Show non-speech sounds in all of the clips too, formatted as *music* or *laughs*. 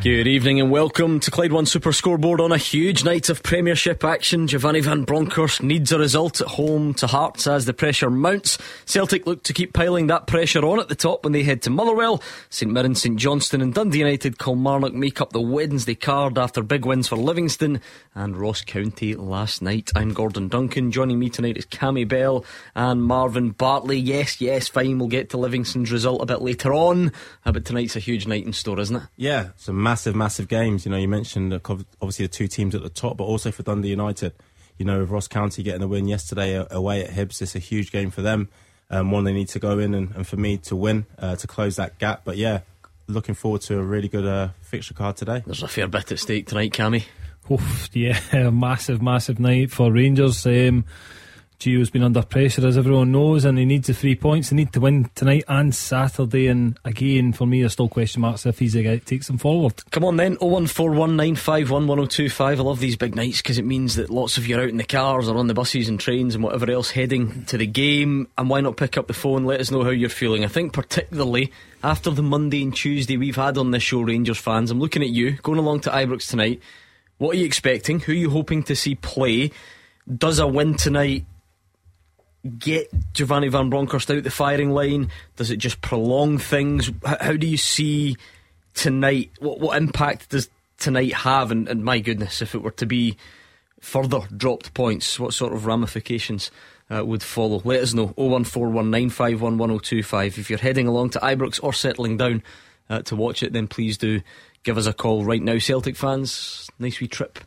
Good evening and welcome to Clyde One Super Scoreboard on a huge night of Premiership action. Giovanni Van Bronckhorst needs a result at home to Hearts as the pressure mounts. Celtic look to keep piling that pressure on at the top when they head to Motherwell. St Mirren, St Johnstone and Dundee United Kilmarnock make up the Wednesday card after big wins for Livingston and Ross County last night. I'm Gordon Duncan. Joining me tonight is Cammy Bell and Marvin Bartley. Yes, yes, fine. We'll get to Livingston's result a bit later on. Uh, but tonight's a huge night in store, isn't it? Yeah, it's a massive, massive games. You know, you mentioned obviously the two teams at the top, but also for Dundee United. You know, with Ross County getting the win yesterday away at Hibs, it's a huge game for them. Um, one they need to go in, and, and for me to win uh, to close that gap. But yeah, looking forward to a really good uh, fixture card today. There's a fair bit at stake tonight, Cammy. Oof, yeah, *laughs* massive, massive night for Rangers. Um, Gio's been under pressure, as everyone knows, and he needs the three points. He need to win tonight and Saturday. And again, for me, there's still question marks if he's the guy that takes them forward. Come on then, 01419511025. I love these big nights because it means that lots of you are out in the cars or on the buses and trains and whatever else heading to the game. And why not pick up the phone? Let us know how you're feeling. I think, particularly after the Monday and Tuesday we've had on this show, Rangers fans, I'm looking at you going along to Ibrox tonight. What are you expecting? Who are you hoping to see play? Does a win tonight get Giovanni Van Bronckhorst out the firing line? Does it just prolong things? How, how do you see tonight? What, what impact does tonight have? And, and, my goodness, if it were to be further dropped points, what sort of ramifications uh, would follow? Let us know 01419511025. If you're heading along to Ibrox or settling down uh, to watch it, then please do give us a call right now. Celtic fans, nice wee trip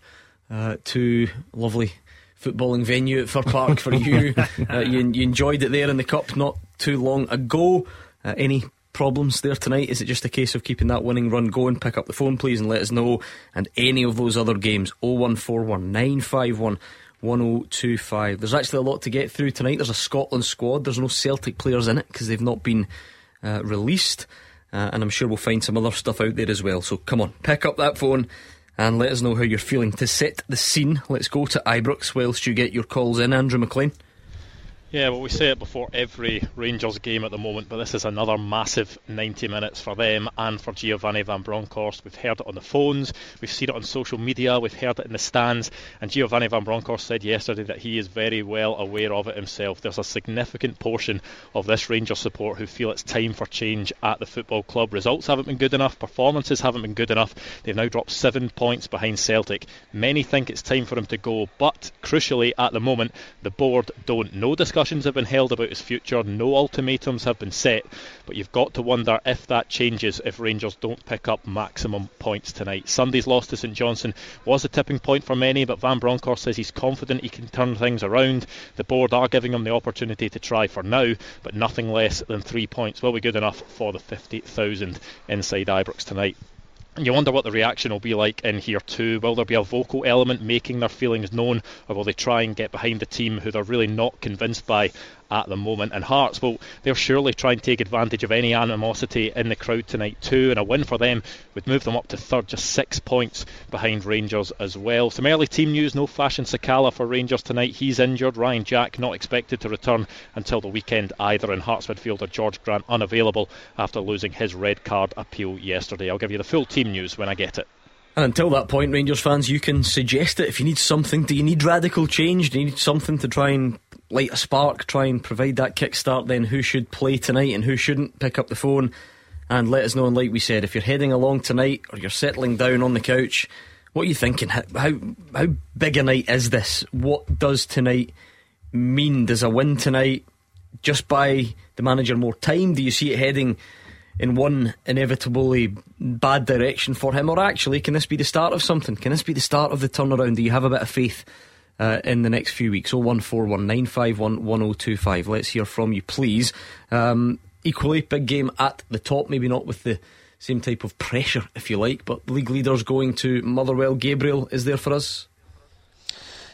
uh, to lovely footballing venue at Fir Park for you. *laughs* uh, you. you. enjoyed it there in the Cup not too long ago. Uh, any problems there tonight? Is it just a case of keeping that winning run going? Pick up the phone, please, and let us know. And any of those other games 0141 951 1025. There's actually a lot to get through tonight. There's a Scotland squad. There's no Celtic players in it because they've not been uh, released. Uh, and I'm sure we'll find some other stuff out there as well. So come on, pick up that phone and let us know how you're feeling. To set the scene, let's go to Ibrox whilst you get your calls in. Andrew McLean. Yeah, well, we say it before every Rangers game at the moment, but this is another massive 90 minutes for them and for Giovanni Van Bronckhorst. We've heard it on the phones, we've seen it on social media, we've heard it in the stands, and Giovanni Van Bronckhorst said yesterday that he is very well aware of it himself. There's a significant portion of this Rangers support who feel it's time for change at the football club. Results haven't been good enough, performances haven't been good enough. They've now dropped seven points behind Celtic. Many think it's time for him to go, but crucially at the moment, the board don't know discuss discussions have been held about his future, no ultimatums have been set, but you've got to wonder if that changes if Rangers don't pick up maximum points tonight. Sunday's loss to St Johnstone was a tipping point for many, but Van Bronckhorst says he's confident he can turn things around. The board are giving him the opportunity to try for now, but nothing less than three points will be good enough for the 50,000 inside Ibrox tonight. You wonder what the reaction will be like in here too. Will there be a vocal element making their feelings known, or will they try and get behind the team who they're really not convinced by at the moment. And Hearts, well, they'll surely try and take advantage of any animosity in the crowd tonight too. And a win for them would move them up to third, just six points behind Rangers as well. Some early team news: no Fashion Sakala for Rangers tonight. He's injured. Ryan Jack not expected to return until the weekend either. And Hearts midfielder George Grant unavailable after losing his red card appeal yesterday. I'll give you the full team news when I get it. And until that point, Rangers fans, you can suggest it. If you need something, do you need radical change? Do you need something to try and light a spark, try and provide that kickstart? Then who should play tonight and who shouldn't? Pick up the phone and let us know. And like we said, if you're heading along tonight or you're settling down on the couch, what are you thinking? How how, how big a night is this? What does tonight mean? Does a win tonight just buy the manager more time? Do you see it heading? in one inevitably bad direction for him? Or actually, can this be the start of something? Can this be the start of the turnaround? Do you have a bit of faith uh, in the next few weeks? 01419511025. Let's hear from you, please. Um, equally, big game at the top, maybe not with the same type of pressure, if you like, but league leaders going to Motherwell. Gabriel is there for us.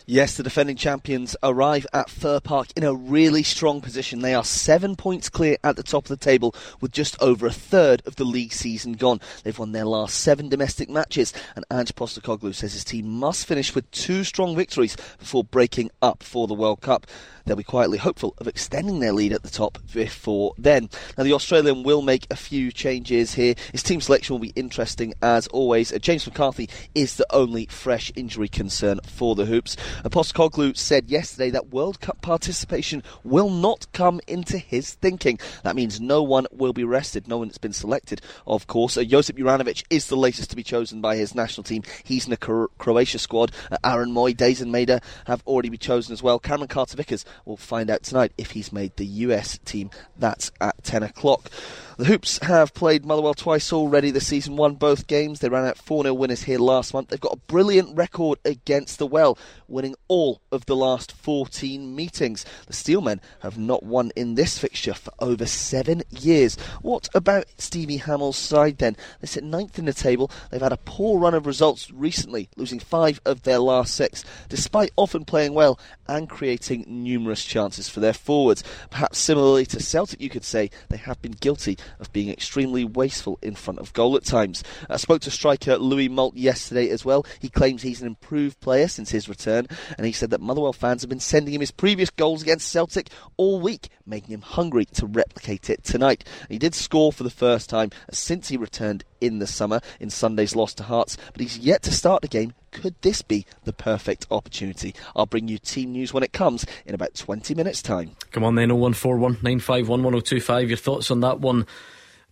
Yes, the defending champions arrive at Fir Park in a really strong position. They are seven points clear at the top of the table with just over a third of the league season gone. They've won their last seven domestic matches, and Ange Postecoglou says his team must finish with two strong victories before breaking up for the World Cup. They'll be quietly hopeful of extending their lead at the top before then. Now, the Australian will make a few changes here. His team selection will be interesting as always. Uh, James McCarthy is the only fresh injury concern for the Hoops. Postecoglou said yesterday that World Cup participation will not come into his thinking. That means no one will be rested. No one that's been selected, of course. Uh, Josip Juranovic is the latest to be chosen by his national team. He's in the Cro- Croatia squad. Uh, Aaron Mooy, Daizen Maeda have already been chosen as well. Cameron Carter Vickers will find out tonight if he's made the US team. That's at 10 o'clock. The Hoops have played Motherwell twice already this season, won both games. They ran out 4 0 winners here last month. They've got a brilliant record against the Well, winning all of the last 14 meetings. The Steelmen have not won in this fixture for over seven years. What about Stevie Hammell's side then? They sit ninth in the table. They've had a poor run of results recently, losing five of their last six, despite often playing well and creating numerous chances for their forwards. Perhaps similarly to Celtic, you could say they have been guilty of being extremely wasteful in front of goal at times. I spoke to striker Louis Moult yesterday as well. He claims he's an improved player since his return, and he said that Motherwell fans have been sending him his previous goals against Celtic all week, making him hungry to replicate it tonight. He did score for the first time since he returned in the summer in Sunday's loss to Hearts, but he's yet to start the game. Could this be the perfect opportunity? I'll bring you team news when it comes in about 20 minutes' time. Come on then, 0141 951 1025. Your thoughts on that one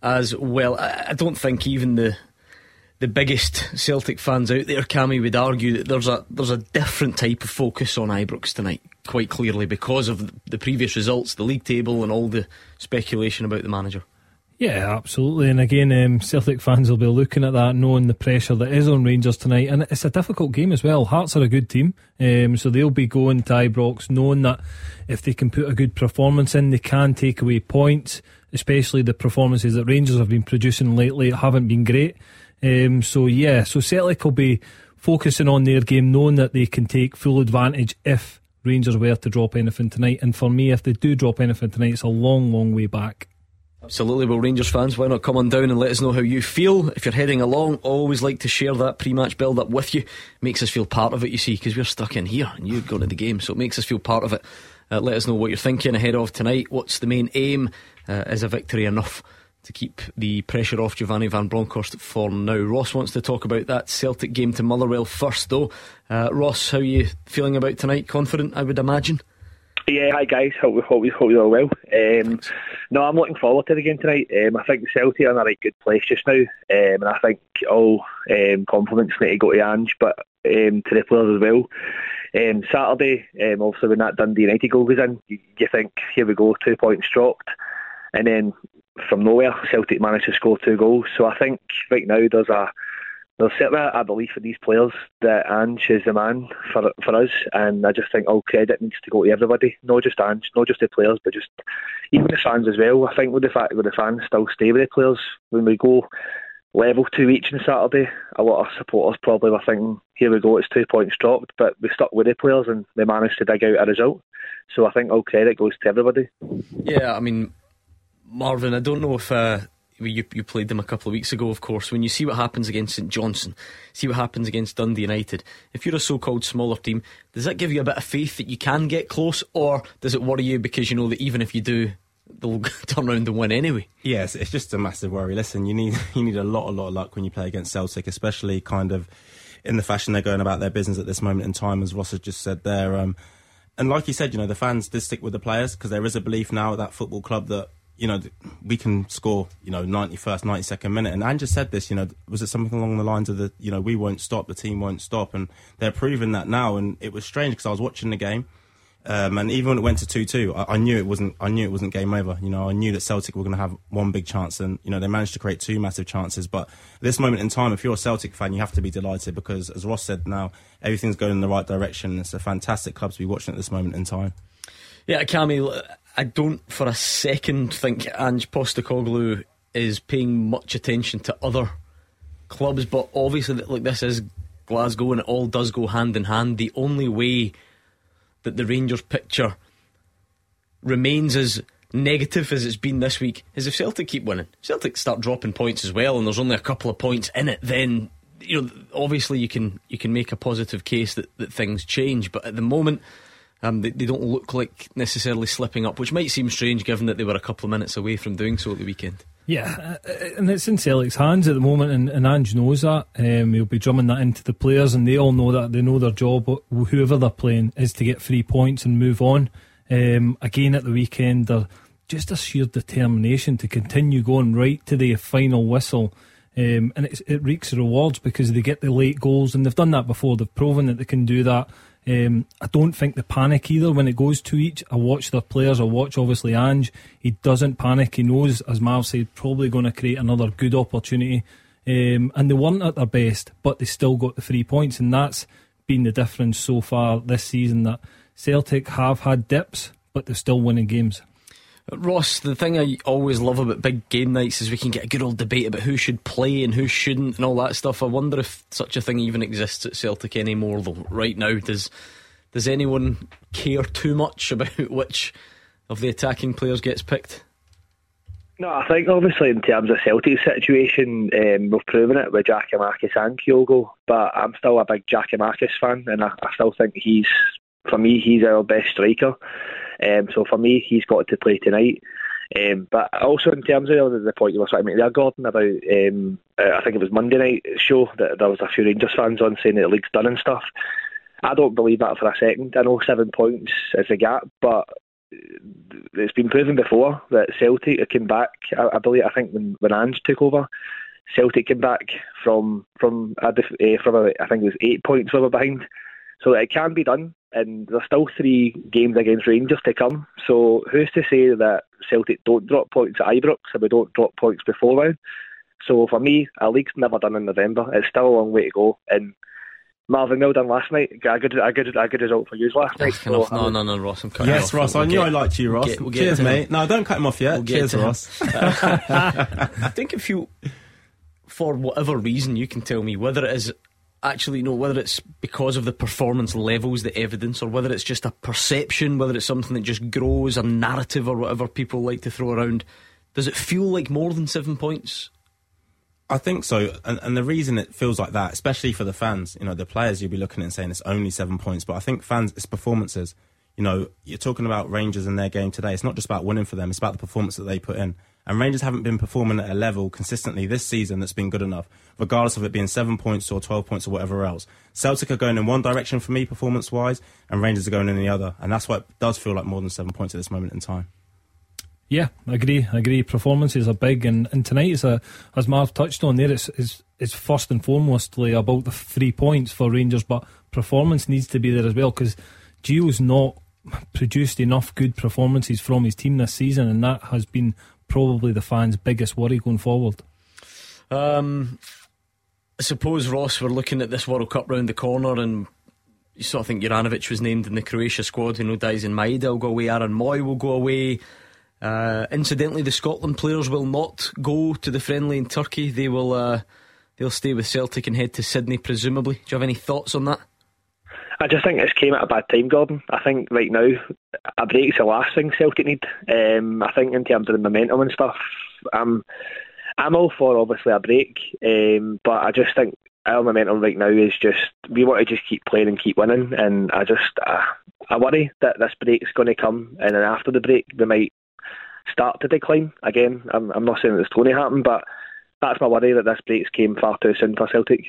as well. I don't think even the the biggest Celtic fans out there, Cammy, would argue that there's a there's a different type of focus on Ibrox tonight, quite clearly because of the previous results, the league table, and all the speculation about the manager. Yeah, absolutely. And again, um, Celtic fans will be looking at that, knowing the pressure that is on Rangers tonight. And it's a difficult game as well. Hearts are a good team, um, so they'll be going to Ibrox knowing that if they can put a good performance in, they can take away points, especially the performances that Rangers have been producing lately haven't been great. Um, so, yeah, so Celtic will be focusing on their game, knowing that they can take full advantage if Rangers were to drop anything tonight. And for me, if they do drop anything tonight, it's a long, long way back. Absolutely. Well, Rangers fans, why not come on down and let us know how you feel? If you're heading along, always like to share that pre match build up with you. Makes us feel part of it, you see, because we're stuck in here and you're going to the game, so it makes us feel part of it. Uh, let us know what you're thinking ahead of tonight. What's the main aim? Uh, is a victory enough to keep the pressure off Giovanni Van Bronckhorst for now? Ross wants to talk about that Celtic game to Motherwell first, though. Uh, Ross, how are you feeling about tonight? Confident, I would imagine. Yeah, hi guys. Hope we hope, hope you're all well. Um, no, I'm looking forward to the game tonight. Um, I think the Celtic are in a right good place just now, um, and I think all um, compliments need to go to Ange, but um, to the players as well. Um, Saturday, um, obviously when that Dundee United goal goes in, you, you think here we go, two points dropped, and then from nowhere Celtic managed to score two goals. So I think right now there's a there's certainly a belief in these players that Ange is the man for for us, and I just think all credit needs to go to everybody, not just Ange, not just the players, but just even the fans as well. I think with the fact that the fans still stay with the players when we go level two each on Saturday, a lot of supporters probably were thinking, here we go, it's two points dropped, but we stuck with the players and they managed to dig out a result. So I think all credit goes to everybody. Yeah, I mean, Marvin, I don't know if. Uh you, you played them a couple of weeks ago, of course. When you see what happens against St Johnstone, see what happens against Dundee United, if you're a so called smaller team, does that give you a bit of faith that you can get close, or does it worry you because you know that even if you do, they'll *laughs* turn around and win anyway? Yes, it's just a massive worry. Listen, you need *laughs* you need a lot, a lot of luck when you play against Celtic, especially kind of in the fashion they're going about their business at this moment in time, as Ross has just said there. Um, and like you said, you know, the fans did stick with the players because there is a belief now at that football club that you know, we can score, you know, 91st, 92nd minute. And Andrew said this, you know, was it something along the lines of the, you know, we won't stop, the team won't stop. And they're proving that now. And it was strange because I was watching the game. Um, and even when it went to 2-2, I, I, knew it wasn't, I knew it wasn't game over. You know, I knew that Celtic were going to have one big chance and, you know, they managed to create two massive chances. But this moment in time, if you're a Celtic fan, you have to be delighted because as Ross said now, everything's going in the right direction. It's a fantastic club to be watching at this moment in time. Yeah, Camille, I don't for a second think Ange Postecoglou is paying much attention to other clubs, but obviously, like this is Glasgow and it all does go hand in hand. The only way that the Rangers picture remains as negative as it's been this week is if Celtic keep winning. Celtic start dropping points as well, and there's only a couple of points in it, then you know obviously you can you can make a positive case that, that things change. But at the moment, um, they, they don't look like necessarily slipping up, which might seem strange given that they were a couple of minutes away from doing so at the weekend. Yeah, uh, and it's in Celtic's hands at the moment, and, and Ange knows that. Um, he'll be drumming that into the players, and they all know that. They know their job, whoever they're playing, is to get three points and move on. Um, again at the weekend, they're just a sheer determination to continue going right to the final whistle. Um, and it reeks rewards because they get the late goals, and they've done that before. They've proven that they can do that. Um, I don't think the panic either when it goes to each. I watch their players. I watch obviously Ange. He doesn't panic. He knows, as Marv said, probably going to create another good opportunity. Um, and they weren't at their best, but they still got the three points, and that's been the difference so far this season. That Celtic have had dips, but they're still winning games. Ross, the thing I always love about big game nights is we can get a good old debate about who should play and who shouldn't and all that stuff. I wonder if such a thing even exists at Celtic anymore, though. Right now, does does anyone care too much *laughs* about which of the attacking players gets picked? No, I think obviously in terms of Celtic's situation, um, we've proven it with Giakoumakis and Kyogo, but I'm still a big Giakoumakis fan, and I, I still think he's, for me, he's our best striker. Um, so for me, he's got to play tonight. Um, but also in terms of the point you were trying to make there, Gordon, about um, uh, I think it was Monday night show that there was a few Rangers fans on saying that the league's done and stuff. I don't believe that for a second. I know seven points is a gap, but it's been proven before that Celtic came back. I, I believe I think when when Ange took over, Celtic came back from from a, uh, from a, I think it was eight points were behind. So it can be done and there's still three games against Rangers to come. So who's to say that Celtic don't drop points at Ibrox and we don't drop points before now? So for me, a league's never done in November. It's still a long way to go. And Marvin well done last night. A good, a good, a good result for you last night. So, no, um, no, no, Ross. I'm cutting yes, Ross. We'll I knew get, I liked you, Ross. We'll get, we'll Cheers, mate. No, don't cut him off yet. We'll Cheers, Ross. *laughs* *laughs* I think if you, for whatever reason, you can tell me whether it is actually know whether it's because of the performance levels, the evidence, or whether it's just a perception, whether it's something that just grows, a narrative, or whatever people like to throw around. Does it feel like more than seven points? I think so, and, and the reason it feels like that, especially for the fans, you know, the players you'll be looking at and saying it's only seven points, but I think fans, it's performances. You know, you're talking about Rangers and their game today. It's not just about winning for them; it's about the performance that they put in. And Rangers haven't been performing at a level consistently this season that's been good enough, regardless of it being seven points or 12 points or whatever else. Celtic are going in one direction for me, performance wise, and Rangers are going in the other. And that's why it does feel like more than seven points at this moment in time. Yeah, I agree. I agree. Performances are big, and, and tonight is a, as Marv touched on there, it's, it's, it's first and foremostly about the three points for Rangers, but performance needs to be there as well because Gio's not produced enough good performances from his team this season, and that has been probably the fans' biggest worry going forward? Um, I suppose, Ross, we're looking at this World Cup round the corner and you sort of think Juranovic was named in the Croatia squad. You know Daizen Maeda will go away, Aaron Mooy will go away. Uh, incidentally, the Scotland players will not go to the friendly in Turkey. They will uh, they'll stay with Celtic and head to Sydney, presumably. Do you have any thoughts on that? I just think it's came at a bad time, Gordon. I think right now a break's the last thing Celtic need. Um, I think in terms of the momentum and stuff, I'm I'm all for obviously a break, um, but I just think our momentum right now is just we want to just keep playing and keep winning, and I just uh, I worry that this break's going to come, and then after the break we might start to decline again. I'm, I'm not saying that it's going to happen, but that's my worry that this break's came far too soon for Celtic.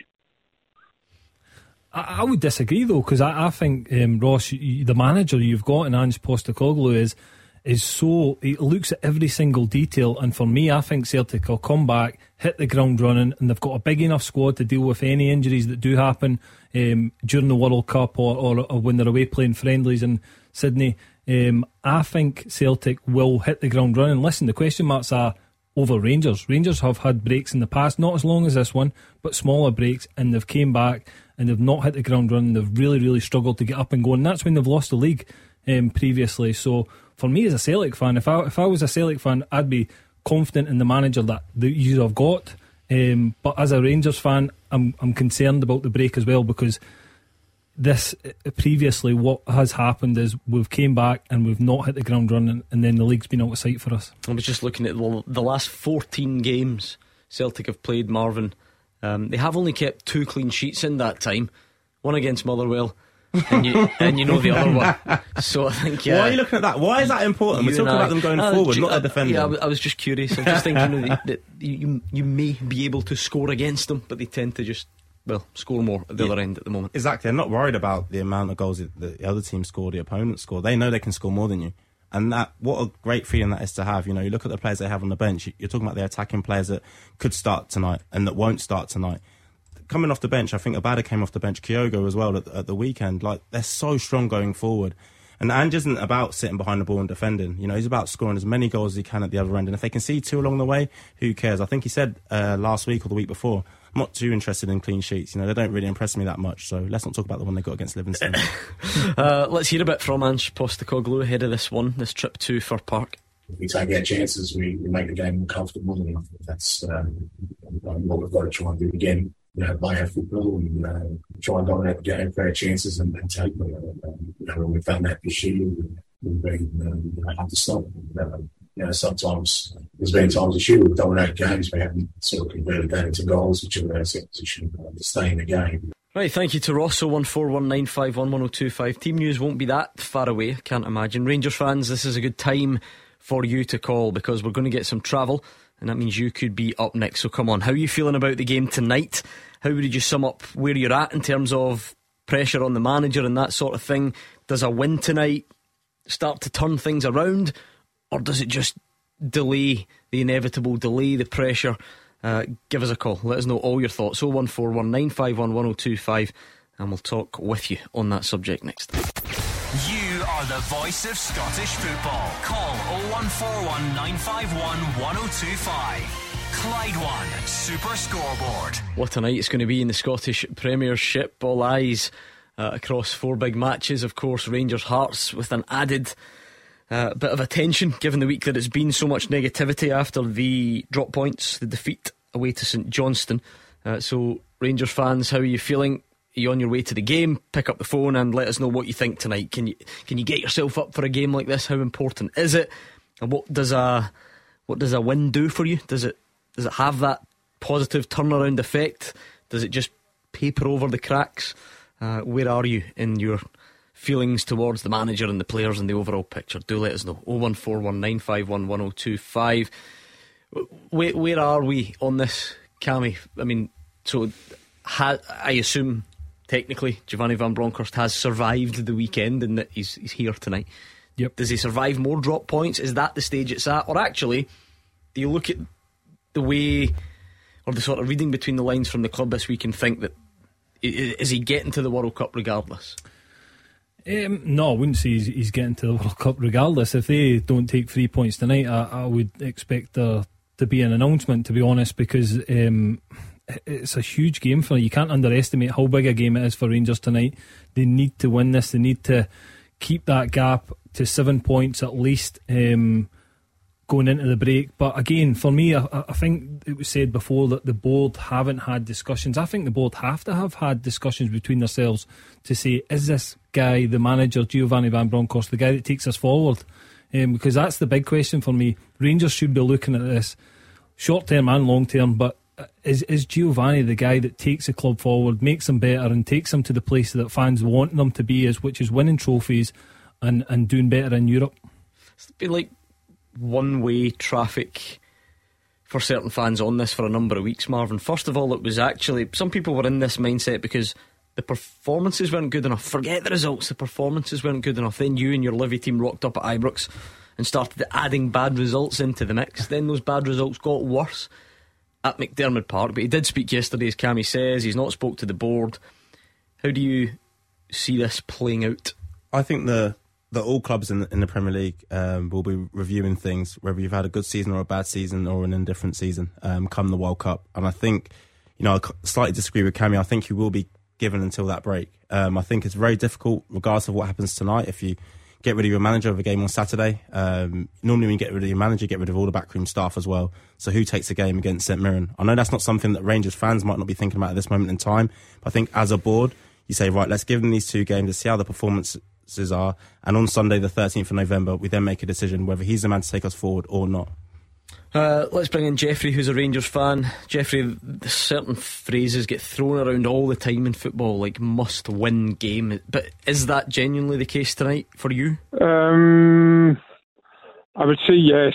I, I would disagree though, because I, I, think um, Ross, you, the manager you've got in Ange Postecoglou is is so he looks at every single detail, and for me, I think Celtic will come back, hit the ground running, and they've got a big enough squad to deal with any injuries that do happen um, during the World Cup or, or, or, when they're away playing friendlies in Sydney. Um, I think Celtic will hit the ground running. Listen, the question marks are over Rangers. Rangers have had breaks in the past, not as long as this one, but smaller breaks, and they've came back and they've not hit the ground running. They've really, really struggled to get up and go, and that's when they've lost the league um, previously. So for me as a Celtic fan, if I if I was a Celtic fan, I'd be confident in the manager that the you have got. Um, but as a Rangers fan, I'm I'm concerned about the break as well because this uh, previously, what has happened is we've came back and we've not hit the ground running, and then the league's been out of sight for us. I was just looking at the last 14 games Celtic have played, Marvin. Um, they have only kept two clean sheets in that time one against Motherwell. and you *laughs* and you know the other one. So I think yeah. Why are you looking at that? Why is that important? We're talking about them going uh, forward, not their defending. Yeah, I was, I was just curious. I'm just thinking you know, *laughs* that, that you you may be able to score against them, but they tend to just well score more at the yeah, other end at the moment. Exactly. They're not worried about the amount of goals that the other team score, the opponent score. They know they can score more than you. And that, what a great feeling that is to have. You know, you look at the players they have on the bench. You're talking about the attacking players that could start tonight and that won't start tonight coming off the bench, I think Abada came off the bench, Kyogo as well at, at the weekend. Like they're so strong going forward. And Ange isn't about sitting behind the ball and defending. You know, he's about scoring as many goals as he can at the other end. And if they can see two along the way, who cares? I think he said uh, last week or the week before, I'm not too interested in clean sheets. You know, they don't really impress me that much. So let's not talk about the one they got against Livingston. *laughs* uh, let's hear a bit from Ange Postecoglou ahead of this one, this trip to Fir Park. We take our chances, we, we make the game more comfortable, and I think that's um, what we've got to try and do again you know, play our football and uh, try and dominate the game for our chances and, and take them. Um, you know, we've done that this year. We've been um, you know, hard to stop. Um, you know, sometimes there's been times this year we've dominated games, we haven't sort of converted that into goals, which are our position uh, to stay in the game. Right, thank you to two five. Team news won't be that far away. Can't imagine. Rangers fans, this is a good time for you to call because we're going to get some travel, and that means you could be up next. So come on, how are you feeling about the game tonight? How would you sum up where you're at in terms of pressure on the manager and that sort of thing? Does a win tonight start to turn things around, or does it just delay the inevitable, delay the pressure? Uh, give us a call. Let us know all your thoughts. 01419511025 and we'll talk with you on that subject next. You are the voice of Scottish football. Call 0141 951 1025. Clyde One Super Scoreboard. What a night it's going to be in the Scottish Premiership. All eyes uh, across four big matches. Of course, Rangers Hearts with an added uh, bit of attention given the week that it's been so much negativity after the drop points, the defeat away to St Johnstone. Uh, so, Rangers fans, how are you feeling? Are you on your way to the game? Pick up the phone and let us know what you think tonight. Can you can you get yourself up for a game like this? How important is it? And what does a what does a win do for you? Does it does it have that positive turnaround effect? Does it just paper over the cracks? Uh, where are you in your feelings towards the manager and the players and the overall picture? Do let us know. 01419511025. Where, where are we on this, Cammy? I mean, so ha, I assume technically Giovanni Van Bronckhorst has survived the weekend and that he's, he's here tonight. Yep. Does he survive more drop points? Is that the stage it's at? Or actually, do you look at the way or the sort of reading between the lines from the club this week and think that is he getting to the World Cup regardless? Um, no, I wouldn't say he's, he's, getting to the World Cup regardless. If they don't take three points tonight, I, I would expect there to be an announcement, to be honest, because um, it's a huge game for you. Can't underestimate how big a game it is for Rangers tonight. They need to win this. They need to keep that gap to seven points at least. Um, going into the break. But again, for me, I, I, think it was said before that the board haven't had discussions. I think the board have to have had discussions between themselves to say, is this guy, the manager, Giovanni Van Bronckhorst, the guy that takes us forward? Um, because that's the big question for me. Rangers should be looking at this short term and long term, but is is Giovanni the guy that takes the club forward, makes them better, and takes them to the place that fans want them to be, is which is winning trophies and, and doing better in Europe? It's been like one way traffic for certain fans on this for a number of weeks, Marvin. First of all, it was actually some people were in this mindset because the performances weren't good enough. Forget the results, the performances weren't good enough. Then you and your Livy team rocked up at Ibrox and started adding bad results into the mix. Then those bad results got worse at McDiarmid Park. But he did speak yesterday, as Cammy says. He's not spoke to the board. How do you see this playing out? I think the that all clubs in the, in the Premier League um, will be reviewing things, whether you've had a good season or a bad season or an indifferent season, um, come the World Cup. And I think, you know, I slightly disagree with Cammy. I think he will be given until that break. Um, I think it's very difficult, regardless of what happens tonight. If you get rid of your manager of a game on Saturday, um, normally when you get rid of your manager, get rid of all the backroom staff as well. So who takes a game against St Mirren? I know that's not something that Rangers fans might not be thinking about at this moment in time. But I think as a board, You say, right, let's give them these two games to see how the performances are. And on Sunday, the 13th of November, we then make a decision whether he's the man to take us forward or not. Uh, let's bring in Jeffrey, who's a Rangers fan. Jeffrey, certain phrases get thrown around all the time in football, like must win game. But is that genuinely the case tonight for you? Um, I would say yes.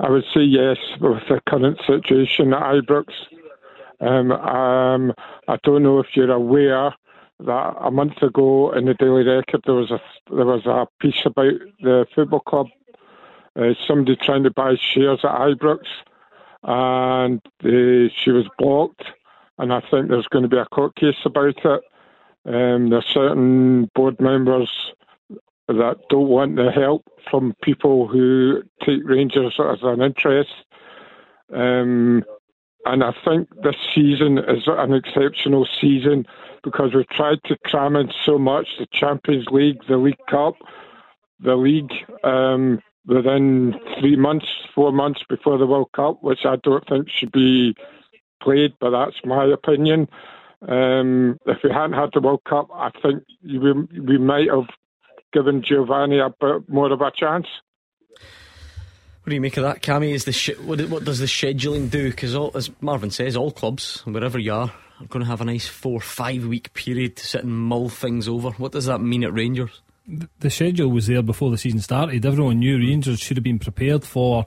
I would say yes with the current situation at Ibrox. Um, um, I don't know if you're aware that a month ago in the Daily Record there was a there was a piece about the football club uh, somebody trying to buy shares at Ibrox, and uh, she was blocked. And I think there's going to be a court case about it. Um, there's certain board members that don't want the help from people who take Rangers as an interest. Um, and I think this season is an exceptional season because we've tried to cram in so much the Champions League, the League Cup, the league. Um, within three months, four months before the World Cup, which I don't think should be played, but that's my opinion. Um, if we hadn't had the World Cup, I think we, we might have given Giovanni a bit more of a chance. What do you make of that, Cammy? Is the sh- what, what, does the scheduling do? Because as Marvin says, all clubs, wherever you are, are going to have a nice four, five week period to sit and mull things over. What does that mean at Rangers? the schedule was there before the season started. Everyone knew Rangers should have been prepared for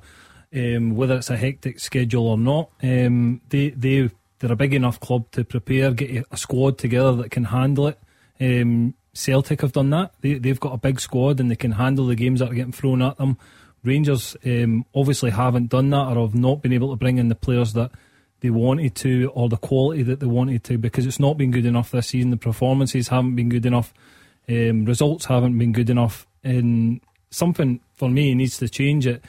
um, whether it's a hectic schedule or not. Um, they they they're a big enough club to prepare, get a squad together that can handle it. Um, Celtic have done that. They they've got a big squad and they can handle the games that are getting thrown at them. Rangers um, obviously haven't done that or have not been able to bring in the players that they wanted to or the quality that they wanted to because it's not been good enough this season. The performances haven't been good enough. Um, results haven't been good enough, and something for me needs to change it.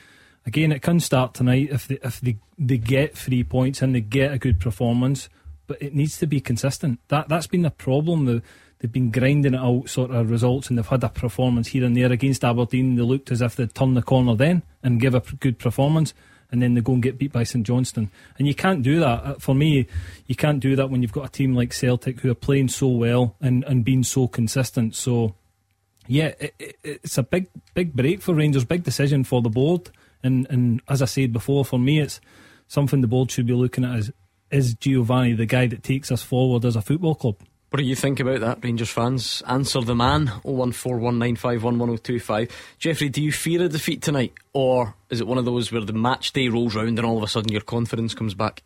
Again, it can start tonight if they if they, they get three points and they get a good performance, but it needs to be consistent. That that's been the problem. The, they've been grinding it out sort of results, and they've had a performance here and there against Aberdeen. They looked as if they'd turn the corner then and give a good performance and then they go and get beat by St Johnstone. And you can't do that. Uh, for me, you can't do that when you've got a team like Celtic who are playing so well and, and being so consistent. So, yeah, it, it, it's a big big break for Rangers, big decision for the board. And and as I said before, for me, it's something the board should be looking at as is Giovanni the guy that takes us forward as a football club? What do you think about that, Rangers fans? Answer the man 01419511025. Jeffrey, do you fear a defeat tonight? Or is it one of those where the match day rolls round and all of a sudden your confidence comes back?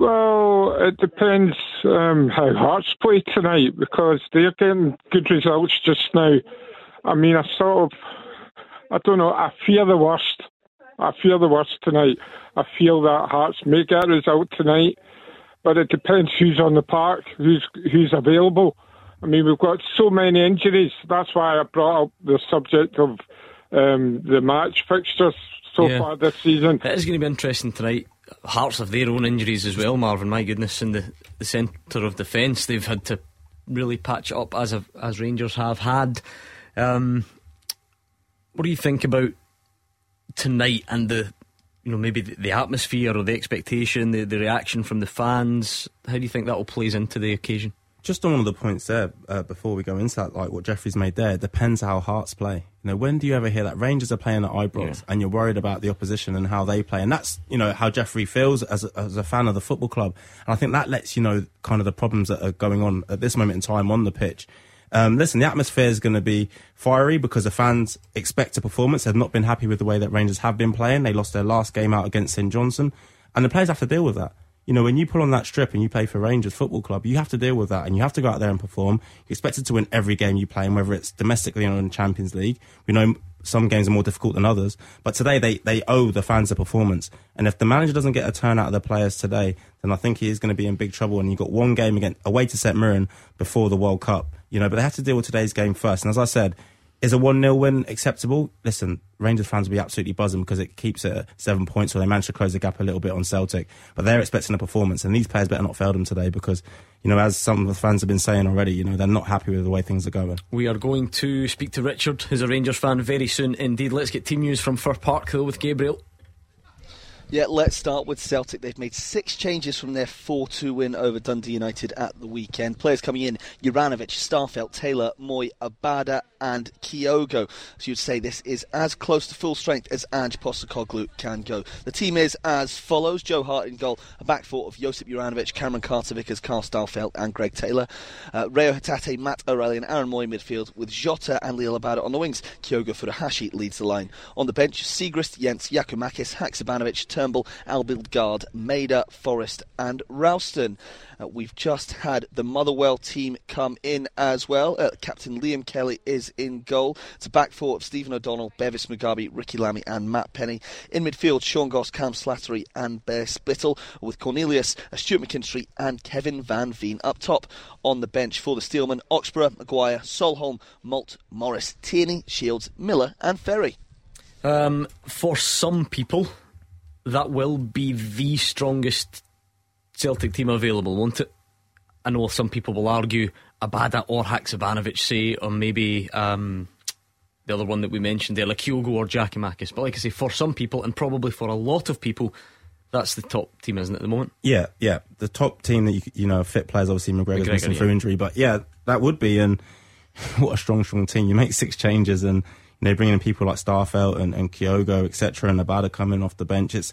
Well, it depends um, how Hearts play tonight because they're getting good results just now. I mean, I sort of, I don't know, I fear the worst. I fear the worst tonight. I feel that Hearts may get a result tonight but it depends who's on the park, who's who's available. I mean, we've got so many injuries. That's why I brought up the subject of um, the match fixtures so yeah. far this season. It is going to be interesting tonight. Hearts have their own injuries as well, Marvin. My goodness, in the, the centre of defence, they've had to really patch up as as Rangers have had. Um, what do you think about tonight and the you know, maybe the, atmosphere or the expectation, the, the reaction from the fans? How do you think that all plays into the occasion? Just on one of the points there, uh, before we go into that, like what Jeffrey's made there, depends how Hearts play. You know, when do you ever hear that Rangers are playing at Ibrox yeah. and you're worried about the opposition and how they play? And that's, you know, how Jeffrey feels as a, as a fan of the football club. And I think that lets you know kind of the problems that are going on at this moment in time on the pitch. Um, listen, the atmosphere is going to be fiery because the fans expect a performance. They've not been happy with the way that Rangers have been playing. They lost their last game out against St Johnstone, and the players have to deal with that. You know, when you pull on that strip and you play for Rangers Football Club, you have to deal with that and you have to go out there and perform. You're expected to win every game you play, and whether it's domestically or in the Champions League. We know some games are more difficult than others, but today they, they owe the fans a performance. And if the manager doesn't get a turn out of the players today, then I think he is going to be in big trouble. And you've got one game again away to St Mirren before the World Cup you know, but they have to deal with today's game first. And as I said, is a 1 0 win acceptable? Listen, Rangers fans will be absolutely buzzing because it keeps it at seven points, so they managed to close the gap a little bit on Celtic. But they're expecting a performance, and these players better not fail them today because, you know, as some of the fans have been saying already, you know, they're not happy with the way things are going. We are going to speak to Richard, who's a Rangers fan, very soon indeed. Let's get team news from Fir Park, though, with Gabriel. Yeah, let's start with Celtic. They've made six changes from their 4 2 win over Dundee United at the weekend. Players coming in Juranovic, Starfelt, Taylor, Mooy, Abada, and Kyogo. So you'd say this is as close to full strength as Ange Postecoglou can go. The team is as follows Joe Hart in goal, a back four of Josip Juranovic, Cameron Carter Vickers, Carl Starfelt, and Greg Taylor. Uh, Reo Hatate, Matt O'Riley, and Aaron Mooy midfield with Jota and Liel Abada on the wings. Kyogo Furuhashi leads the line. On the bench, Siegrist, Jenz, Giakoumakis, Haksabanovic, Turnbull, Abildgaard, Maeda, Forrest, and Ralston. Uh, we've just had the Motherwell team come in as well. Uh, Captain Liam Kelly is in goal. It's a back four of Stephen O'Donnell, Bevis Mugabi, Ricky Lamie, and Matt Penney. In midfield, Sean Goss, Cam Slattery, and Bear Spittal, with Cornelius, uh, Stuart McKinstry, and Kevin Van Veen up top. On the bench for the Steelmen, Oxborough, Maguire, Solholm, Moult, Morris, Tierney, Shields, Miller, and Ferry. Um, for some people, that will be the strongest Celtic team available, won't it? I know some people will argue Abada or Haksabanovic, say, or maybe um, the other one that we mentioned there, like Kyogo or Giakoumakis. But like I say, for some people, and probably for a lot of people, that's the top team, isn't it, at the moment? Yeah, yeah. The top team that you, you know fit players obviously McGregor's McGregor, missing yeah. through injury, but yeah, that would be and *laughs* what a strong, strong team. You make six changes and you know bringing in people like Starfelt and, and Kyogo, etc., and Abada coming off the bench. It's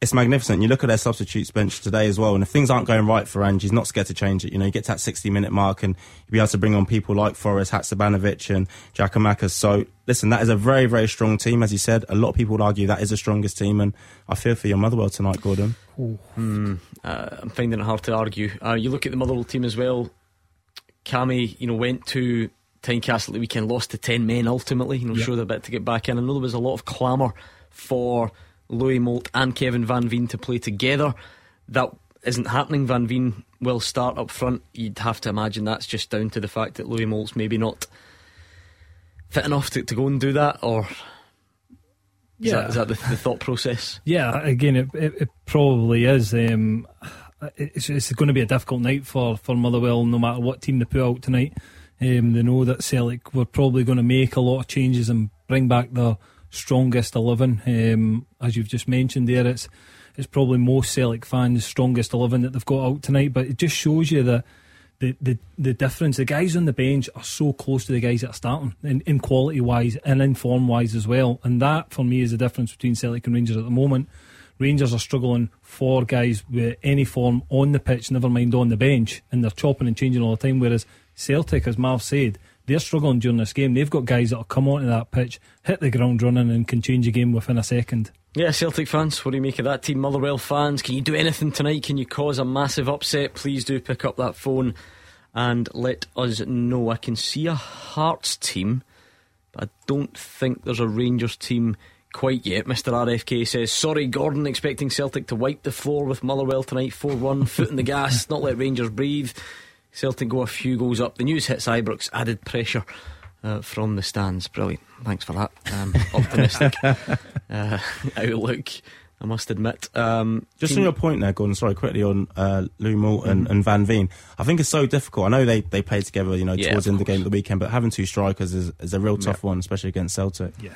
it's magnificent. You look at their substitutes bench today as well, and if things aren't going right for Ange, he's not scared to change it. You know, you get to that 60 minute mark and you'll be able to bring on people like Forrest, Haksabanovic and Giakoumakis. So, listen, that is a very, very strong team. As you said, a lot of people would argue that is the strongest team, and I fear for your Motherwell tonight, Gordon. Uh, I'm finding it hard to argue. Uh, you look at the Motherwell team as well. Cammy, you know, went to Tynecastle the weekend, lost to 10 men ultimately, you know, Yep. showed a bit to get back in. I know there was a lot of clamour for Louis Moult and Kevin Van Veen to play together. That isn't happening. Van Veen will start up front. You'd have to imagine that's just down to the fact that Louis Moult's maybe not fit enough to, to go and do that, or is that, is that the, the thought process? Yeah, again, it, it, it probably is. Um, it's, it's going to be a difficult night for, for Motherwell, no matter what team they put out tonight. Um, they know that Celtic were probably going to make a lot of changes and bring back their strongest eleven. Um, as you've just mentioned there, it's it's probably most Celtic fans' strongest eleven that they've got out tonight. But it just shows you that the, the, the difference. The guys on the bench are so close to the guys that are starting in, in quality wise and in form wise as well. And that for me is the difference between Celtic and Rangers at the moment. Rangers are struggling for guys with any form on the pitch, never mind on the bench, and they're chopping and changing all the time. Whereas Celtic, as Marv said, they're struggling during this game. They've got guys that'll come onto that pitch, hit the ground running, and can change a game within a second. Yeah, Celtic fans, what do you make of that team? Motherwell fans, can you do anything tonight? Can you cause a massive upset? Please do pick up that phone and let us know. I can see a Hearts team, but I don't think there's a Rangers team quite yet. Mr. RFK says, Sorry, Gordon, expecting Celtic to wipe the floor with Motherwell tonight 4 1, foot in the gas, not let Rangers breathe. Celtic go a few goals up. The news hits Ibrox, added pressure uh, from the stands. Brilliant. Thanks for that. Um, *laughs* optimistic uh, outlook, I must admit. Um, Just on your point there, Gordon, sorry, quickly on uh, Lou Moult and, and Van Veen. I think it's so difficult. I know they, they played together, you know, Yeah, towards the end of the game of the weekend, but having two strikers is, is a real tough one, especially against Celtic. Yeah.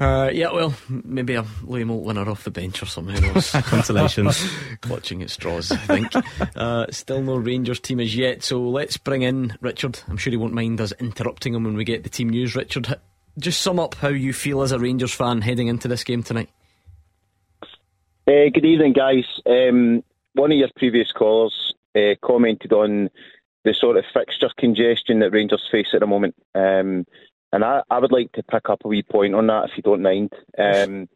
Uh, yeah, well, maybe a Louis Moult winner off the bench or something. Who knows? *laughs* Consolations. Clutching *laughs* at straws, I think. uh, still no Rangers team as yet, so let's bring in Richard. I'm sure he won't mind us interrupting him when we get the team news. Richard, just sum up how you feel as a Rangers fan heading into this game tonight. Uh, good evening, guys. Um, one of your previous callers uh, commented on the sort of fixture congestion that Rangers face at the moment. Um, and I, I would like to pick up a wee point on that, if you don't mind. Um,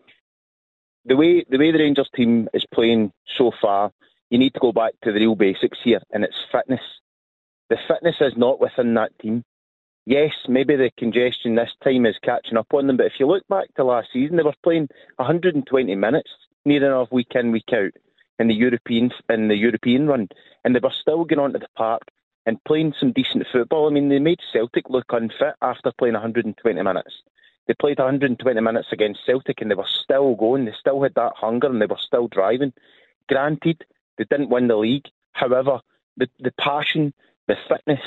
the way the way the Rangers team is playing so far, you need to go back to the real basics here, and it's fitness. The fitness is not within that team. Yes, maybe the congestion this time is catching up on them, but if you look back to last season, they were playing 120 minutes near enough week in week out in the European in the European run, and they were still going onto the park and playing some decent football. I mean, they made Celtic look unfit after playing 120 minutes. They played 120 minutes against Celtic and they were still going. They still had that hunger and they were still driving. Granted, they didn't win the league. However, the, the passion, the fitness,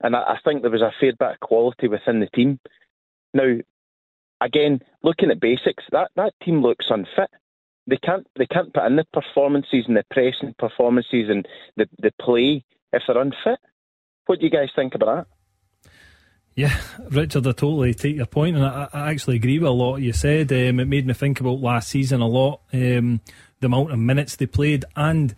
and I, I think there was a fair bit of quality within the team. Now, again, looking at basics, that, that team looks unfit. they can't they can't put in the performances and the pressing performances and the the play if they're unfit. What do you guys think about that? Yeah, Richard, I totally take your point, and I, I actually agree with a lot you said. Um, it made me think about last season a lot, um, the amount of minutes they played, and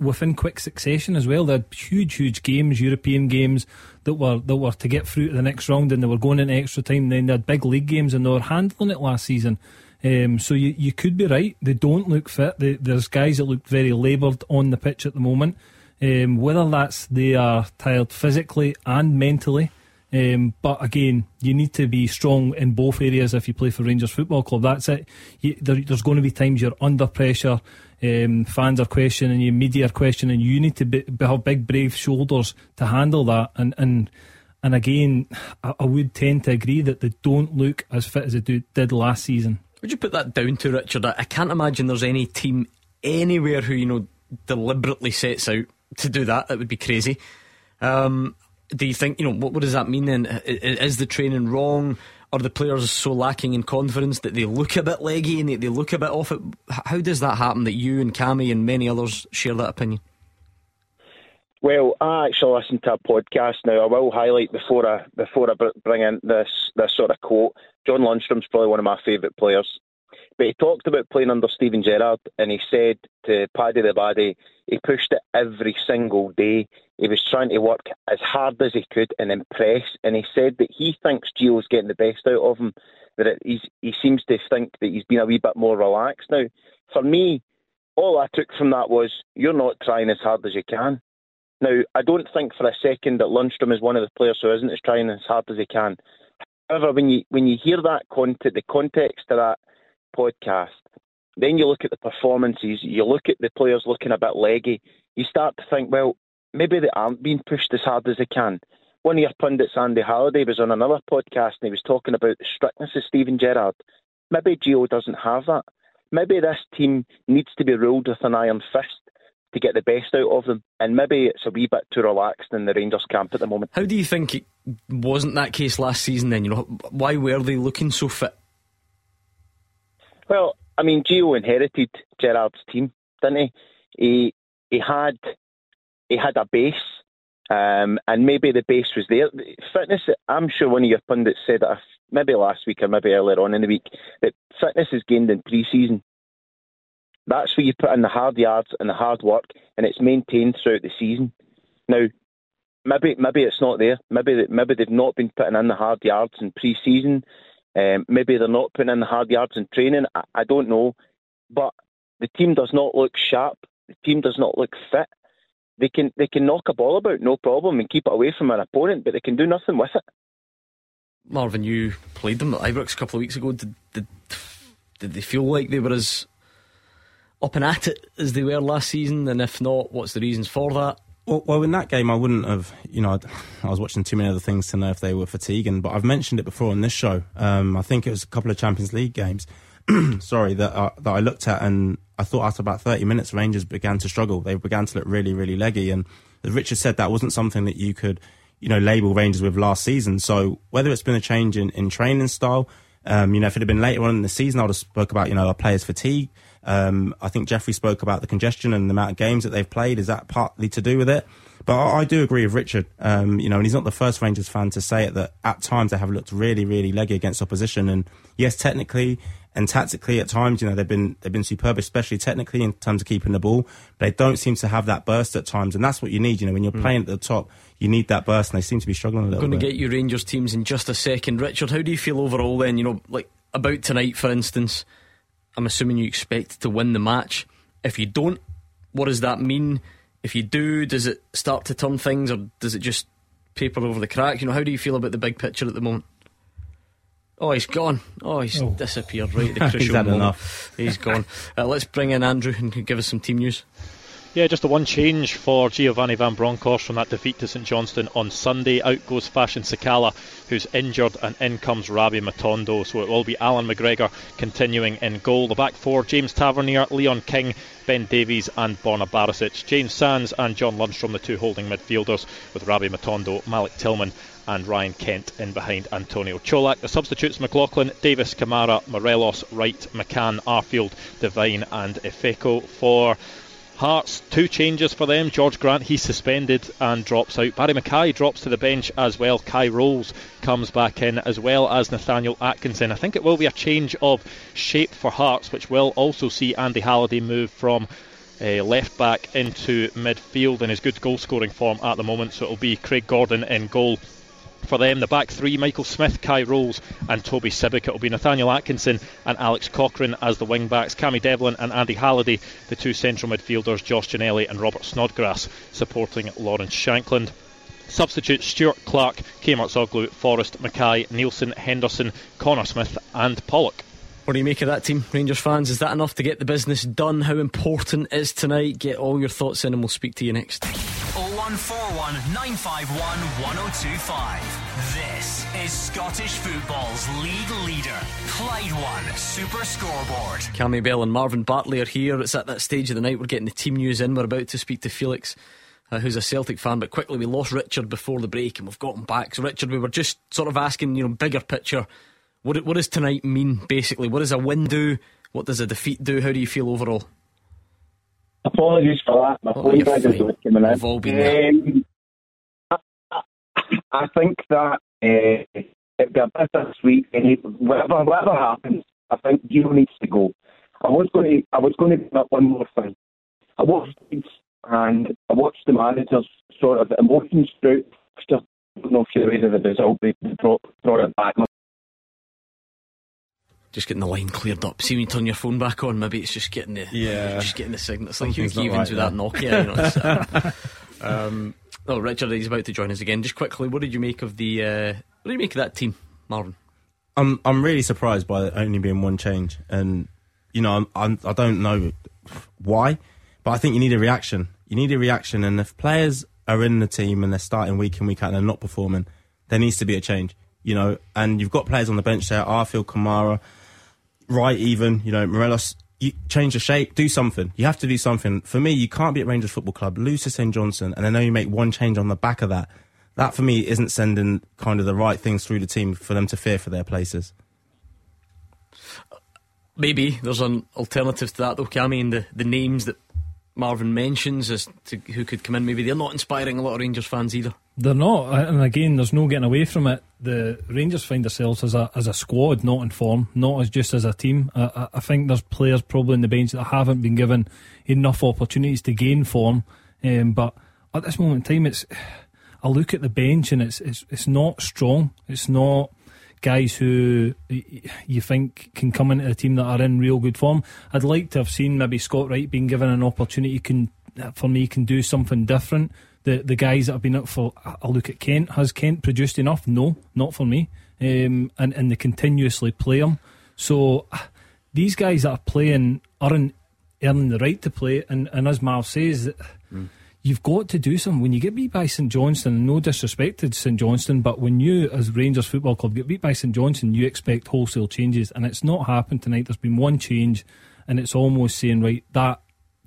within quick succession as well. They had huge, huge games, European games that were that were to get through to the next round, and they were going into extra time. Then they had big league games, and they were handling it last season. Um, so you, you could be right. They don't look fit. They, there's guys that look very laboured on the pitch at the moment. Um, whether that's they are tired physically and mentally. Um, but again, you need to be strong in both areas if you play for Rangers Football Club. That's it. You, there, there's going to be times you're under pressure. Um, fans are questioning you, media are questioning you. need to be, have big, brave shoulders to handle that. And and and again, I, I would tend to agree that they don't look as fit as they do, did last season. Would you put that down to Richard? I can't imagine there's any team anywhere who you know deliberately sets out to do that. That would be crazy. Um, do you think you know what, what does that mean then? Is the training wrong? Are the players so lacking in confidence that they look a bit leggy and they, they look a bit off it? How does that happen? That you and Cammy and many others share that opinion? Well, I actually listened to a podcast now. I will highlight before I before I bring in this this sort of quote. John Lundstram's probably one of my favourite players. But he talked about playing under Steven Gerrard, and he said to Paddy the Baddy, he pushed it every single day. He was trying to work as hard as he could and impress. And he said that he thinks Gio's getting the best out of him. That it, he's, he seems to think that he's been a wee bit more relaxed now. For me, all I took from that was you're not trying as hard as you can. Now, I don't think for a second that Lundstram is one of the players who isn't as trying as hard as he can. However, when you when you hear that content, the context of that podcast, then you look at the performances, you look at the players looking a bit leggy, you start to think, well, maybe they aren't being pushed as hard as they can. One of your pundits, Andy Halliday, was on another podcast and he was talking about the strictness of Steven Gerrard. Maybe Gio doesn't have that. Maybe this team needs to be ruled with an iron fist to get the best out of them. And maybe it's a wee bit too relaxed in the Rangers camp at the moment. How do you think it wasn't that case last season then? You know, why were they looking so fit? Well, I mean, Gio inherited Gerrard's team, didn't he? He he had he had a base, um, and maybe the base was there. Fitness. I'm sure one of your pundits said that maybe last week or maybe earlier on in the week that fitness is gained in pre-season. That's where you put in the hard yards and the hard work, and it's maintained throughout the season. Now, maybe maybe it's not there. Maybe maybe they've not been putting in the hard yards in pre-season. Um, maybe they're not putting in the hard yards in training. I, I don't know, but the team does not look sharp. The team does not look fit. They can they can knock a ball about no problem and keep it away from an opponent, but they can do nothing with it. Marvin, you played them at Ibrox a couple of weeks ago. Did, did, did they feel like they were as up and at it as they were last season? And if not, what's the reasons for that? Well, well, in that game, I wouldn't have. You know, *sighs* I was watching too many other things to know if they were fatiguing. But I've mentioned it before on this show. Um, I think it was a couple of Champions League games. *clears throat* sorry, that uh, that I looked at, and I thought after about thirty minutes, Rangers began to struggle. They began to look really, really leggy. And as Richard said, that wasn't something that you could, you know, label Rangers with last season. So whether it's been a change in, in training style, um, you know, if it had been later on in the season, I would have spoke about, you know, a players' fatigue. Um, I think Jeffrey spoke about the congestion and the amount of games that they've played. Is that partly to do with it? But I, I do agree with Richard. Um, you know, and he's not the first Rangers fan to say it that at times they have looked really, really leggy against opposition. And yes, technically and tactically at times, you know, they've been they've been superb, especially technically in terms of keeping the ball. But they don't seem to have that burst at times, and that's what you need. You know, when you're mm. playing at the top, you need that burst, and they seem to be struggling a little. I'm going to get you Rangers teams in just a second, Richard. How do you feel overall? Then you know, like about tonight, for instance. I'm assuming you expect to win the match. If you don't, what does that mean? If you do, does it start to turn things, or does it just paper over the cracks? You know, how do you feel about the big picture at the moment? Oh, he's gone. Oh, he's oh. disappeared right at the *laughs* crucial he's moment. Enough. He's gone. Uh, let's bring in Andrew and give us some team news. Yeah, just the one change for Giovanni Van Bronckhorst from that defeat to St Johnstone on Sunday. Out goes Fashion Sakala, who's injured, and in comes Rabbi Matondo. So it will be Allan McGregor continuing in goal. The back four James Tavernier, Leon King, Ben Davies, and Borna Barisic. James Sands and John Lundstram, the two holding midfielders, with Rabbi Matondo, Malik Tillman, and Ryan Kent in behind Antonio Colak. The substitutes McLaughlin, Davis, Kamara, Morelos, Wright, McCann, Arfield, Devine, and Efeko for Hearts, two changes for them. George Grant, he's suspended and drops out. Barrie McKay drops to the bench as well. Kye Rowles comes back in, as well as Nathaniel Atkinson. I think it will be a change of shape for Hearts, which will also see Andy Halliday move from uh, left back into midfield in his good goal scoring form at the moment. So it'll be Craig Gordon in goal for them. The back three Michael Smith, Kye Rowles, and Toby Sibbick. It'll be Nathaniel Atkinson and Alex Cochrane as the wing backs. Cammy Devlin and Andy Halliday, the two central midfielders, Josh Ginnelly and Robert Snodgrass, supporting Lawrence Shankland. Substitutes Stuart Clark, Kiomourtzoglou, Forrest, McKay, Neilson, Henderson, Connor Smith, and Pollock. What do you make of that team, Rangers fans? Is that enough to get the business done? How important is tonight? Get all your thoughts in and we'll speak to you next. 0141 951 1025. This is Scottish football's league leader, Clyde One Super Scoreboard. Cammy Bell and Marvin Bartley are here. It's at that stage of the night we're getting the team news in. We're about to speak to Felix. Uh, who's a Celtic fan, but quickly we lost Richard before the break and we've got him back. So, Richard, we were just sort of asking, you know, bigger picture what, what does tonight mean, basically? What does a win do? What does a defeat do? How do you feel overall? Apologies for that. My oh, phone bag is coming all been there. Um, I, I, I, think that uh, it'll be a bit this week. Whatever, whatever happens, I think Gio needs to go. I was going to, I was going to bring up one more thing. I watched and I watched the managers sort of emotions throughout. I don't know if you're aware of the result. They brought, brought it back just getting the line cleared up. See when you turn your phone back on, maybe it's just getting the yeah, just getting the signal. It's like Hugh Keevins right with that Nokia. You know, uh, *laughs* um, oh, Richard, he's about to join us again. Just quickly, what did you make of the? Uh, what did you make of that team, Marvin? I'm I'm really surprised by it only being one change, and you know I'm, I'm I don't know why, but I think you need a reaction. You need a reaction, and if players are in the team and they're starting week in week out and they're not performing, there needs to be a change. You know, and you've got players on the bench there, Arfield, Kamara, right even, you know, Morelos, you change the shape, do something. You have to do something. For me, you can't be at Rangers Football Club, lose to St Johnstone, and know you make one change on the back of that. That for me isn't sending kind of the right things through the team for them to fear for their places. Maybe there's an alternative to that though, Cammy, and the, the names that Marvin mentions as to who could come in. Maybe they're not inspiring a lot of Rangers fans either. They're not, and again, there's no getting away from it. The Rangers find themselves as a as a squad, not in form, not as just as a team. I, I think there's players probably in the bench that haven't been given enough opportunities to gain form. Um, but at this moment in time, it's I look at the bench and it's it's it's not strong. It's not guys who you think can come into the team that are in real good form. I'd like to have seen maybe Scott Wright being given an opportunity can for me can do something different. The the guys that have been up for a look at Kent has Kent produced enough? No, not for me. Um, and and they continuously play him. So these guys that are playing aren't earning the right to play. And and as Marv says. Mm you've got to do something. When you get beat by St Johnstone, no disrespect to St Johnstone, but when you, as Rangers Football Club, get beat by St Johnstone, you expect wholesale changes, and it's not happened tonight. There's been one change, and it's almost saying, right, that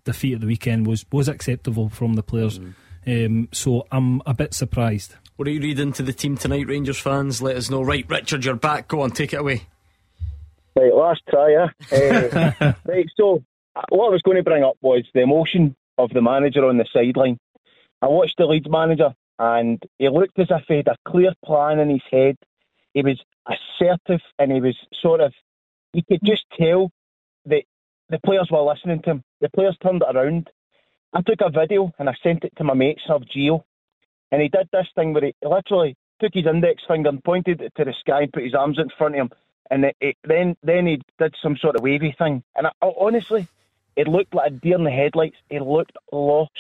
defeat at the weekend was was acceptable from the players. Mm. Um, so I'm a bit surprised. What are you reading to the team tonight, Rangers fans? Let us know. Right, Richard, you're back. Go on, take it away. Right, last try, yeah. Uh, *laughs* right, so uh, what I was going to bring up was the emotion of the manager on the sideline. I watched the Leeds manager and he looked as if he had a clear plan in his head. He was assertive and he was sort of, you could just tell that the players were listening to him. The players turned it around. I took a video and I sent it to my mate, Sir Gio, and he did this thing where he literally took his index finger and pointed it to the sky and put his arms in front of him. And it, it, then then he did some sort of wavy thing. And I, I, honestly, it looked like a deer in the headlights. He looked lost.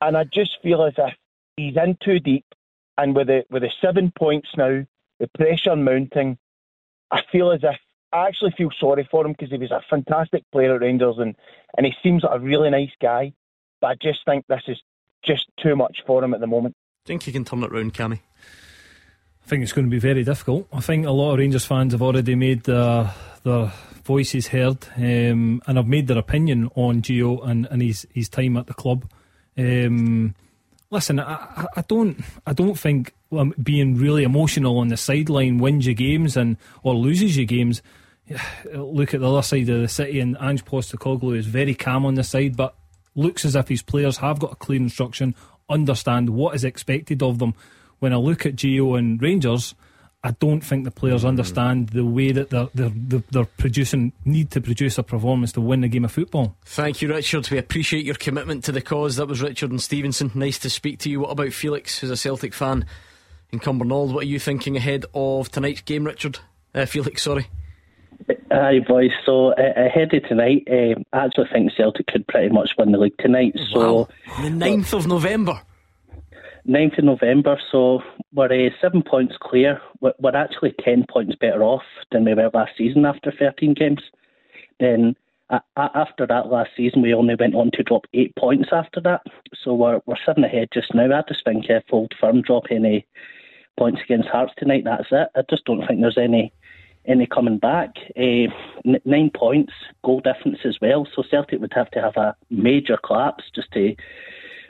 And I just feel as if he's in too deep. And with the with the seven points now, the pressure mounting, I feel as if I actually feel sorry for him because he was a fantastic player at Rangers and, and he seems like a really nice guy. but I just think this is just too much for him at the moment. Think you can turn it round, Cammy? I think it's going to be very difficult. I think a lot of Rangers fans have already made their, their voices heard um, and have made their opinion on Gio and, and his, his time at the club. Um, listen, I, I don't I don't think um, being really emotional on the sideline wins you games and or loses you games. *sighs* Look at the other side of the city, and Ange Postecoglou is very calm on the side, but looks as if his players have got a clear instruction, understand what is expected of them. When I look at Gio and Rangers, I don't think the players understand the way that they're, they're, they're, producing, need to produce a performance to win the game of football. Thank you, Richard. We appreciate your commitment to the cause. That was Richard and Stevenson. Nice to speak to you. What about Felix, who's a Celtic fan in Cumbernauld? What are you thinking ahead of tonight's game, Richard? Uh, Felix, sorry. Hi, boys. So uh, ahead of tonight, um, I actually think Celtic could pretty much win the league tonight. So wow. the 9th of November. 9th of November, so we're uh, seven points clear. We're, we're, actually 10 points better off than we were last season after 13 games. Then uh, after that last season, we only went on to drop eight points after that. So we're, we're seven ahead just now. I just think if Old Firm drop any points against Hearts tonight, that's it. I just don't think there's any any coming back. Uh, nine points, goal difference as well. So Celtic would have to have a major collapse just to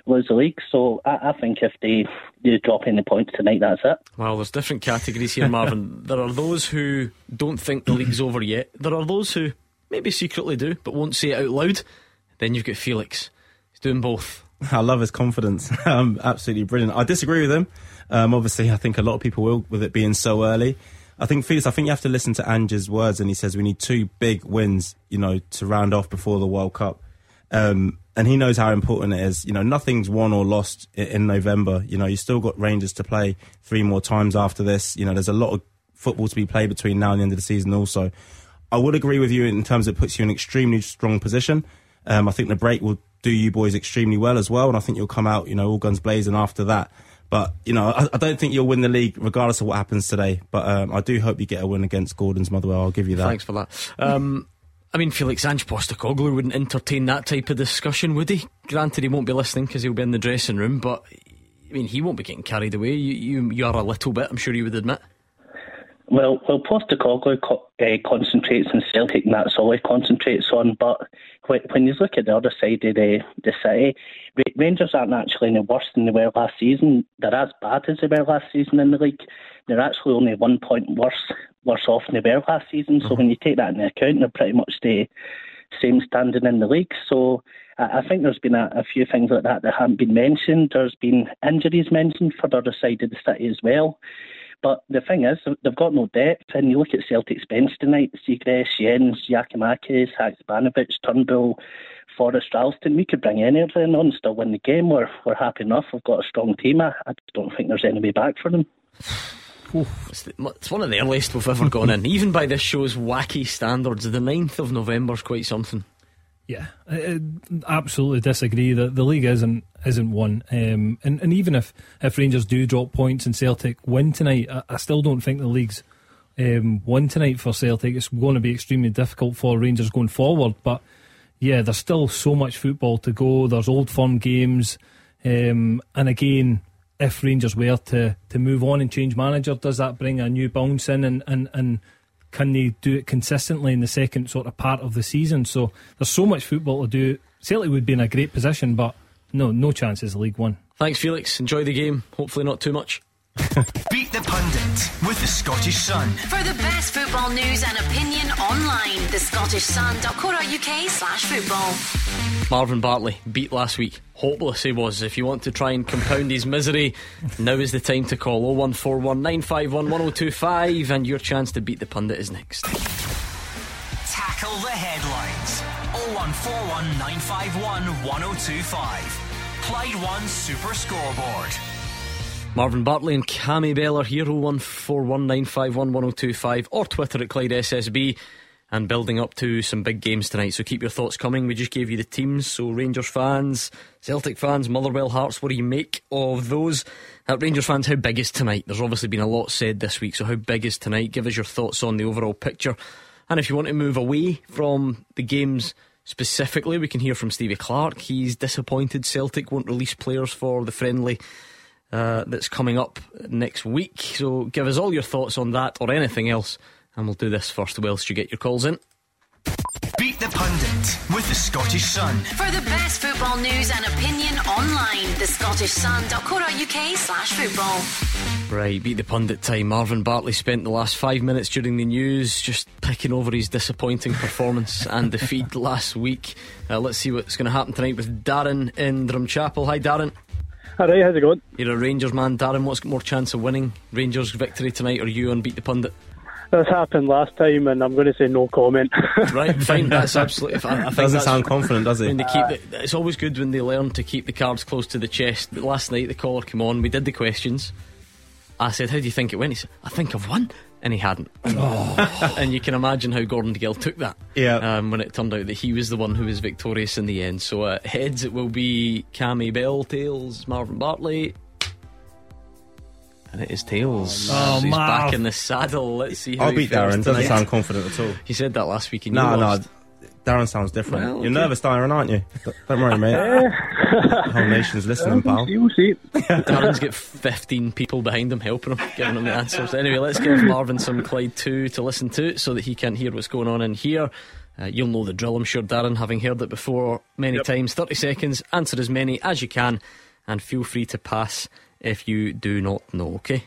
lose the league. So I, I think if they do drop any points tonight, that's it. Well, there's different categories here, Marvin. *laughs* there are those who don't think the league's over yet. There are those who maybe secretly do, but won't say it out loud. Then you've got Felix. He's doing both. *laughs* I love his confidence. *laughs* um, absolutely brilliant. I disagree with him. Um, obviously, I think a lot of people will with it being so early. I think Felix, I think you have to listen to Ange's words, and he says we need two big wins, you know, to round off before the World Cup. Um, and he knows how important it is. You know, nothing's won or lost in November. You know, you still got Rangers to play three more times after this. You know, there's a lot of football to be played between now and the end of the season. Also, I would agree with you in terms it puts you in an extremely strong position. Um, I think the break will do you boys extremely well as well, and I think you'll come out, you know, all guns blazing after that. But you know, I, I don't think you'll win the league regardless of what happens today. But um, I do hope you get a win against Gordon's Motherwell. I'll give you that. Thanks for that. Um, I mean, Felix Ange Postecoglou wouldn't entertain that type of discussion, would he? Granted, he won't be listening because he'll be in the dressing room, but I mean, he won't be getting carried away. You, you, you are a little bit, I'm sure you would admit. Well, well, Postecoglou co- uh, concentrates on Celtic, and that's all he concentrates on. But when, when you look at the other side of the, the city, Rangers aren't actually any worse than they were last season. They're as bad as they were last season in the league. They're actually only one point worse worse off than they were last season. So mm-hmm. when you take that into account, they're pretty much the same standing in the league. So I think there's been a, a, few things like that that haven't been mentioned. There's been injuries mentioned for the other side of the city as well. But the thing is, they've got no depth. And you look at Celtic's bench tonight: Siegrist, Jenz, Giakoumakis, Haksabanovic, Turnbull, Forrest, Ralston. We could bring any of them on, still win the game. We're we're happy enough. We've got a strong team. I, I don't think there's any way back for them. It's, the, it's, one of the earliest we've ever gone in. Even by this show's wacky standards, the 9th of November is quite something. Yeah, I, absolutely disagree. that the league isn't isn't one, um, and and even if if Rangers do drop points and Celtic win tonight, I, I still don't think the league's um, won tonight for Celtic. It's going to be extremely difficult for Rangers going forward. But yeah, there's still so much football to go. There's old firm games, um, and again, if Rangers were to, to move on and change manager, does that bring a new bounce in and, and, and can they do it consistently in the second sort of part of the season? So there's so much football to do. Celtic would be in a great position, but no, no chances League One. Thanks, Felix. Enjoy the game. Hopefully, not too much. *laughs* Beat the Pundit with the Scottish Sun. For the best football news and opinion online, the Scottish thescottishsun.co.uk slash football. Marvin Bartley beat last week. Hopeless he was. If you want to try and compound his misery, now is the time to call 0141 951 1025 and your chance to beat the pundit is next. Tackle the headlines 0141 951 1025. Clyde One Super Scoreboard. Marvin Bartley and Cammy Bell are here 01419511025 or Twitter at Clyde SSB and building up to some big games tonight. So keep your thoughts coming. We just gave you the teams. So Rangers fans, Celtic fans, Motherwell Hearts, what do you make of those? Uh, Rangers fans, how big is tonight? There's obviously been a lot said this week. So how big is tonight? Give us your thoughts on the overall picture. And if you want to move away from the games specifically, we can hear from Stevie Clarke. He's disappointed Celtic won't release players for the friendly uh, that's coming up next week. So give us all your thoughts on that or anything else, and we'll do this first whilst you get your calls in. Beat the Pundit with the Scottish Sun. For the best football news and opinion online, the Scottish thescottishsun.co.uk slash football. Right, beat the pundit time. Marvin Bartley spent the last five minutes during the news just picking over his disappointing performance *laughs* and defeat last week. Uh, let's see what's going to happen tonight with Darren in Drumchapel. Hi, Darren. All right, how's it going? You're a Rangers man, Darren. What's got more chance of winning? Rangers victory tonight or you on Beat the Pundit? This happened last time, and I'm going to say no comment. *laughs* Right, fine. That's absolutely fine. I think Doesn't sound confident, does he? When they keep the, it's always good when they learn to keep the cards close to the chest. But Last night the caller came on, we did the questions. I said, "How do you think it went?" He said, "I think I've won," and he hadn't. *laughs* and you can imagine how Gordon Gill took that. Yeah. Um, when it turned out that he was the one who was victorious in the end. So uh, heads it will be Cammy Bell, tails Marvin Bartley. And it is tails. Oh, So he's Marv. back in the saddle. Let's see how I'll beat Darren. Doesn't sound confident at all. He said that last week. And No, no. Lost. Darren sounds different. Well, You're okay. nervous, Darren, aren't you? Don't worry, mate. *laughs* the whole nation's listening, pal. *laughs* You'll see. Darren's got 15 people behind him helping him, giving him the answers. Anyway, let's give Marvin some Clyde 2 to listen to so that he can hear what's going on in here. Uh, you'll know the drill, I'm sure, Darren, having heard it before many times. 30 seconds, answer as many as you can, and feel free to pass if you do not know, okay?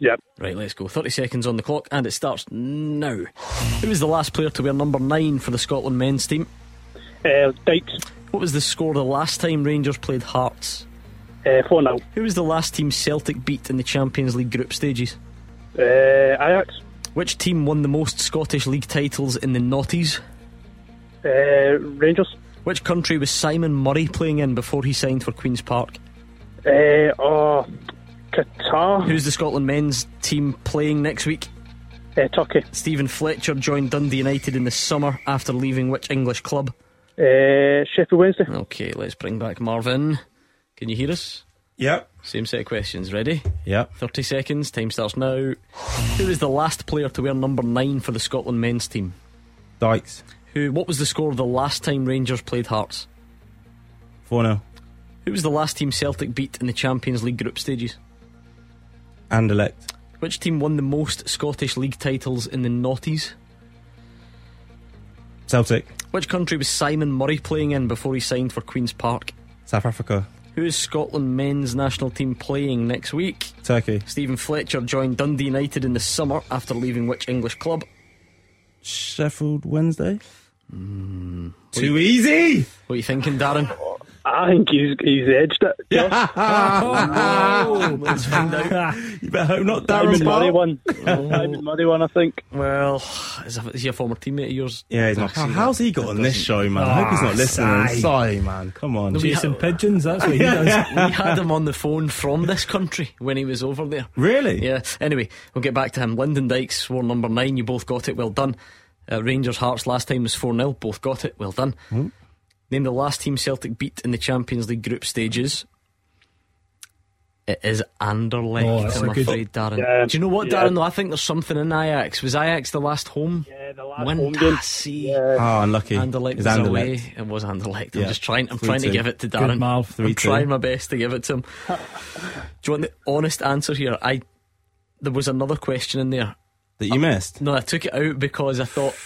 Yep. Right, let's go. 30 seconds on the clock, and it starts now. Who was the last player to wear number 9 for the Scotland men's team? Uh, Dykes, What was the score the last time Rangers played Hearts? uh, 4 0. Who was the last team Celtic beat in the Champions League group stages? Uh, Ajax, Which team won the most Scottish League titles in the noughties? uh, Rangers, Which country was Simon Murray playing in before he signed for Queen's Park? uh, oh, Qatar, Who's the Scotland men's team playing next week? uh, Turkey, Stephen Fletcher joined Dundee United in the summer after leaving which English club? uh, Sheffield Wednesday. Okay, let's bring back Marvin. Can you hear us? Yep. Same set of questions. Ready? Yep. 30 seconds. Time starts now. Who was the last player to wear number 9 for the Scotland men's team? Dykes. Who? What was the score the last time Rangers played Hearts? 4 0. Who was the last team Celtic beat in the Champions League group stages? Anderlecht. Which team won the most Scottish League titles in the noughties? Celtic. Which country was Simon Murray playing in before he signed for Queen's Park? South Africa. Who is Scotland men's national team playing next week? Turkey. Stephen Fletcher joined Dundee United in the summer after leaving which English club? Sheffield Wednesday. Hmm. Too easy. What are you thinking, Darren? *laughs* I think he's he's edged it. *laughs* oh, let's find out. You better hope not Darren Simon Murray Pal. one. Simon Murray one, I think. Well, is, a, is he a former teammate of yours? Yeah, he's not. How, how's he got on this show, man? I hope he's not Ah, listening. sigh. Sorry, man. Come on. Chasing pigeons, that's what he *laughs* does. we had him on the phone from this country when he was over there. Really? Yeah. Anyway, we'll get back to him. Lyndon Dykes swore number nine. You both got it. Well done. Uh, Rangers Hearts last time was 4 0. Both got it. Well done. Hmm. Name the last team Celtic beat in the Champions League group stages. It is Anderlecht, Oh, that's I'm a good- afraid, Darren. Yeah, Do you know what, yeah. Darren, though? I think there's something in Ajax. Was Ajax the last home? Yeah, the last Win? home game. Ah, see. Yeah. Oh, unlucky. Anderlecht It's was Anderlecht. away. It was Anderlecht. I'm Yeah. just trying. I'm Three trying to give it to Darren. Good Darren. Three I'm two. trying my best to give it to him. *laughs* Do you want the honest answer here? I there was another question in there. That you missed. No, I took it out because I thought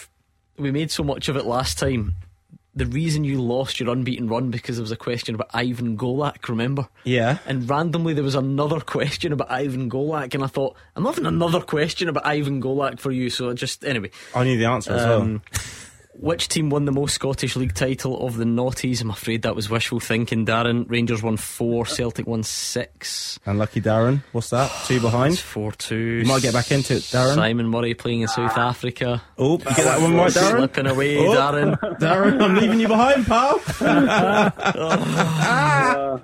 we made so much of it last time. The reason you lost your unbeaten run because there was a question about Ivan Golac, remember? Yeah. And randomly there was another *laughs* question about Ivan Golac, and I thought I'm having another question about Ivan Golac for you. So I just anyway. I knew the answer as well. Um, Which team won the most Scottish League title of the noughties? I'm afraid that was wishful thinking, Darren. Rangers won four, Celtic won six. Unlucky Darren. What's that? Two behind. It's 4 2. You might get back into it, Darren. Simon Murray playing in South Africa. Oh, you get that one right, Darren. Slipping away, Oh. Darren. *laughs* Darren, I'm leaving you behind, pal. *laughs* *laughs*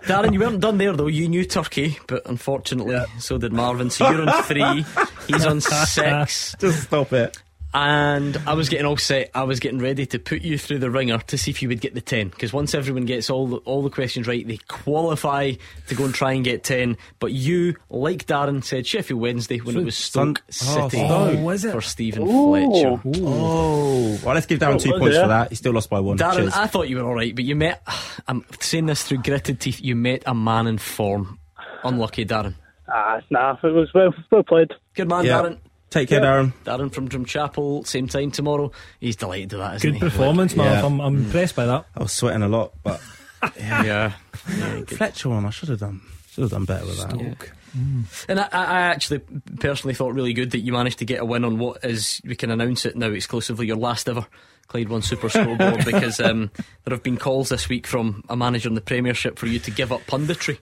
Darren, you weren't done there though. You knew Turkey, but unfortunately, so did Marvin. So you're on three. He's on six. Just stop it. And I was getting all set. I was getting ready to put you through the ringer to see if you would get the ten. Because once everyone gets all the, all the questions right, they qualify to go and try and get ten. But you, like Darren, said Sheffield Wednesday when it was Stoke Sun- oh, City Stoke. was it? for Stephen Fletcher. Oh, well, let's give Darren two was points it? for that. He still lost by one. Darren, Cheers. I thought you were all right, but you met. I'm saying this through gritted teeth. You met a man in form. Unlucky, Darren. Ah, nah, it was well, well played. Good man, Yeah. Darren. Take care, Darren. Darren from Drumchapel, same time tomorrow. He's delighted with that, isn't Good he? performance, man. Yeah. I'm, I'm mm. impressed by that. I was sweating a lot, but *laughs* Yeah. Fletcher one, I should have done. Should have done better with that. And I, I actually personally thought really good that you managed to get a win on what is, we can announce it now exclusively, your last ever Clyde One Super Scoreboard *laughs* because um, there have been calls this week from a manager in the Premiership for you to give up punditry.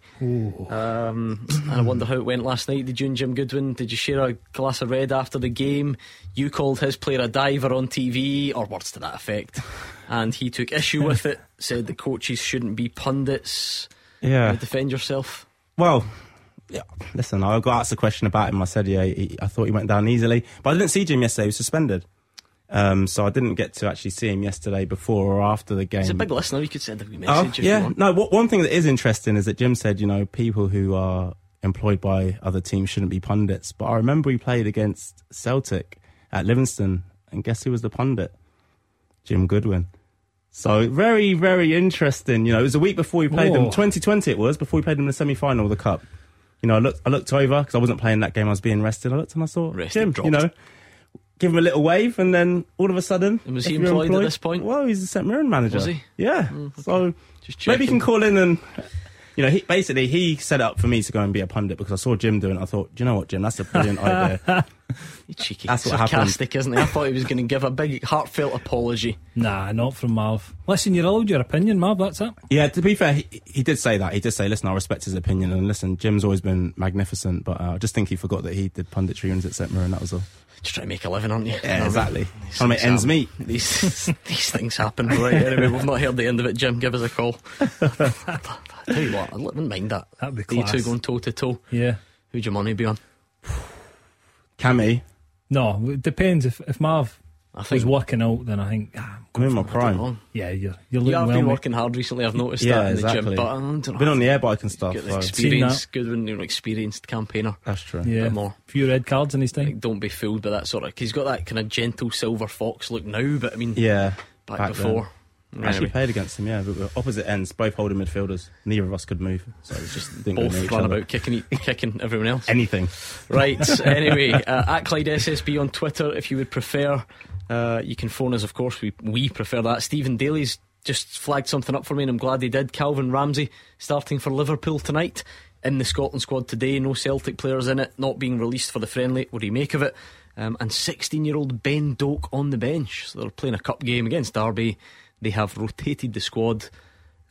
Um, and I wonder how it went last night. Did you and Jim Goodwin, did you share a glass of red after the game? You called his player a diver on TV, or words to that effect. And he took issue with it, said the coaches shouldn't be pundits. Yeah. Defend yourself. Well, yeah. Listen, I got asked a question about him. I said, yeah, he, I thought he went down easily, but I didn't see Jim yesterday. He was suspended, um, so I didn't get to actually see him yesterday before or after the game. He's a big listener. You could send a Oh, message you yeah. No, what, one thing that is interesting is that Jim said, you know, people who are employed by other teams shouldn't be pundits. But I remember he played against Celtic at Livingston, and guess who was the pundit? Jim Goodwin. So very, very interesting. You know, it was a week before we played them. Oh. 2020 it was before we played them in the semi-final of the cup. You know, I looked, I looked over because I wasn't playing that game. I was being rested. I looked and I saw Rested, Jim. dropped. You know, give him a little wave, and then all of a sudden, And was he you're employed at this point? Well, he's a St Mirren manager. Was he? Yeah. Mm, so Just maybe you can call in and. You know, he, basically, he set up for me to go and be a pundit because I saw Jim doing it. I thought, do you know what, Jim? That's a brilliant *laughs* idea. You cheeky. That's what happened. Sarcastic, isn't he? I thought he was going to give a big, heartfelt apology. Nah, not from Marv. Listen, you're allowed your opinion, Marv. That's it. Yeah, to be fair, he, he did say that. He did say, listen, I respect his opinion. And listen, Jim's always been magnificent, but uh, I just think he forgot that he did punditry when he was at St Mirren. That was all. Just trying to make a living, aren't you? Yeah, You know, exactly. Trying to make ends happen. meet. These, *laughs* these things happen. Right, anyway, we've not heard the end of it, Jim. Give us a call. *laughs* I tell you what, I wouldn't mind that. That'd be You class. two going toe to toe. Yeah. Who'd your money be on? Cammy, No, it depends. If if Marv I was think working out, then I think ah, I'm in my I don't prime. know. yeah, you're you're You looking have well. been mate. working hard recently. I've noticed Yeah, that in the exactly. gym. But I don't know. Been on the air bike and stuff. Got the so- experience. Good when you're an experienced campaigner. That's true. Yeah, bit more. few red cards in his time. Like, don't be fooled by that sort of. Cause he's got that kind of gentle silver fox look now, but I mean, Yeah. back, back before. I actually played against him, yeah, but we were opposite ends, both holding midfielders. Neither of us could move, so it just didn't go both run about kicking, kicking everyone else. anything. Right. *laughs* anyway, uh, at Clyde SSB on Twitter, if you would prefer, uh, you can phone us. Of course, we we prefer that. Stephen Daly's just flagged something up for me, and I'm glad he did. Calvin Ramsay starting for Liverpool tonight in the Scotland squad today. No Celtic players in it, not being released for the friendly. What do you make of it? Um, and 16 year old Ben Doak on the bench. So they're playing a cup game against Derby. They have rotated the squad.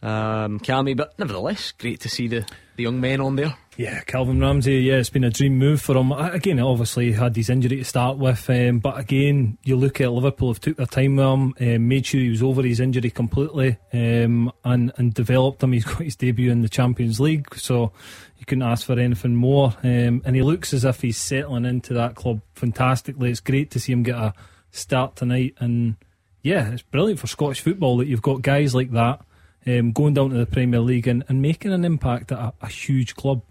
Um, Cammy, but nevertheless, great to see the, the young men on there. Yeah, Calvin Ramsay. Yeah, it's been a dream move for him. Again, obviously he had his injury to start with, um, but again, you look at Liverpool have took their time with him, um, made sure he was over his injury completely, um, and and developed him. He's got his debut in the Champions League, so you couldn't ask for anything more. Um, and he looks as if he's settling into that club fantastically. It's great to see him get a start tonight, and yeah, it's brilliant for Scottish football that you've got guys like that. Um, going down to the Premier League and, and making an impact at a, a huge club.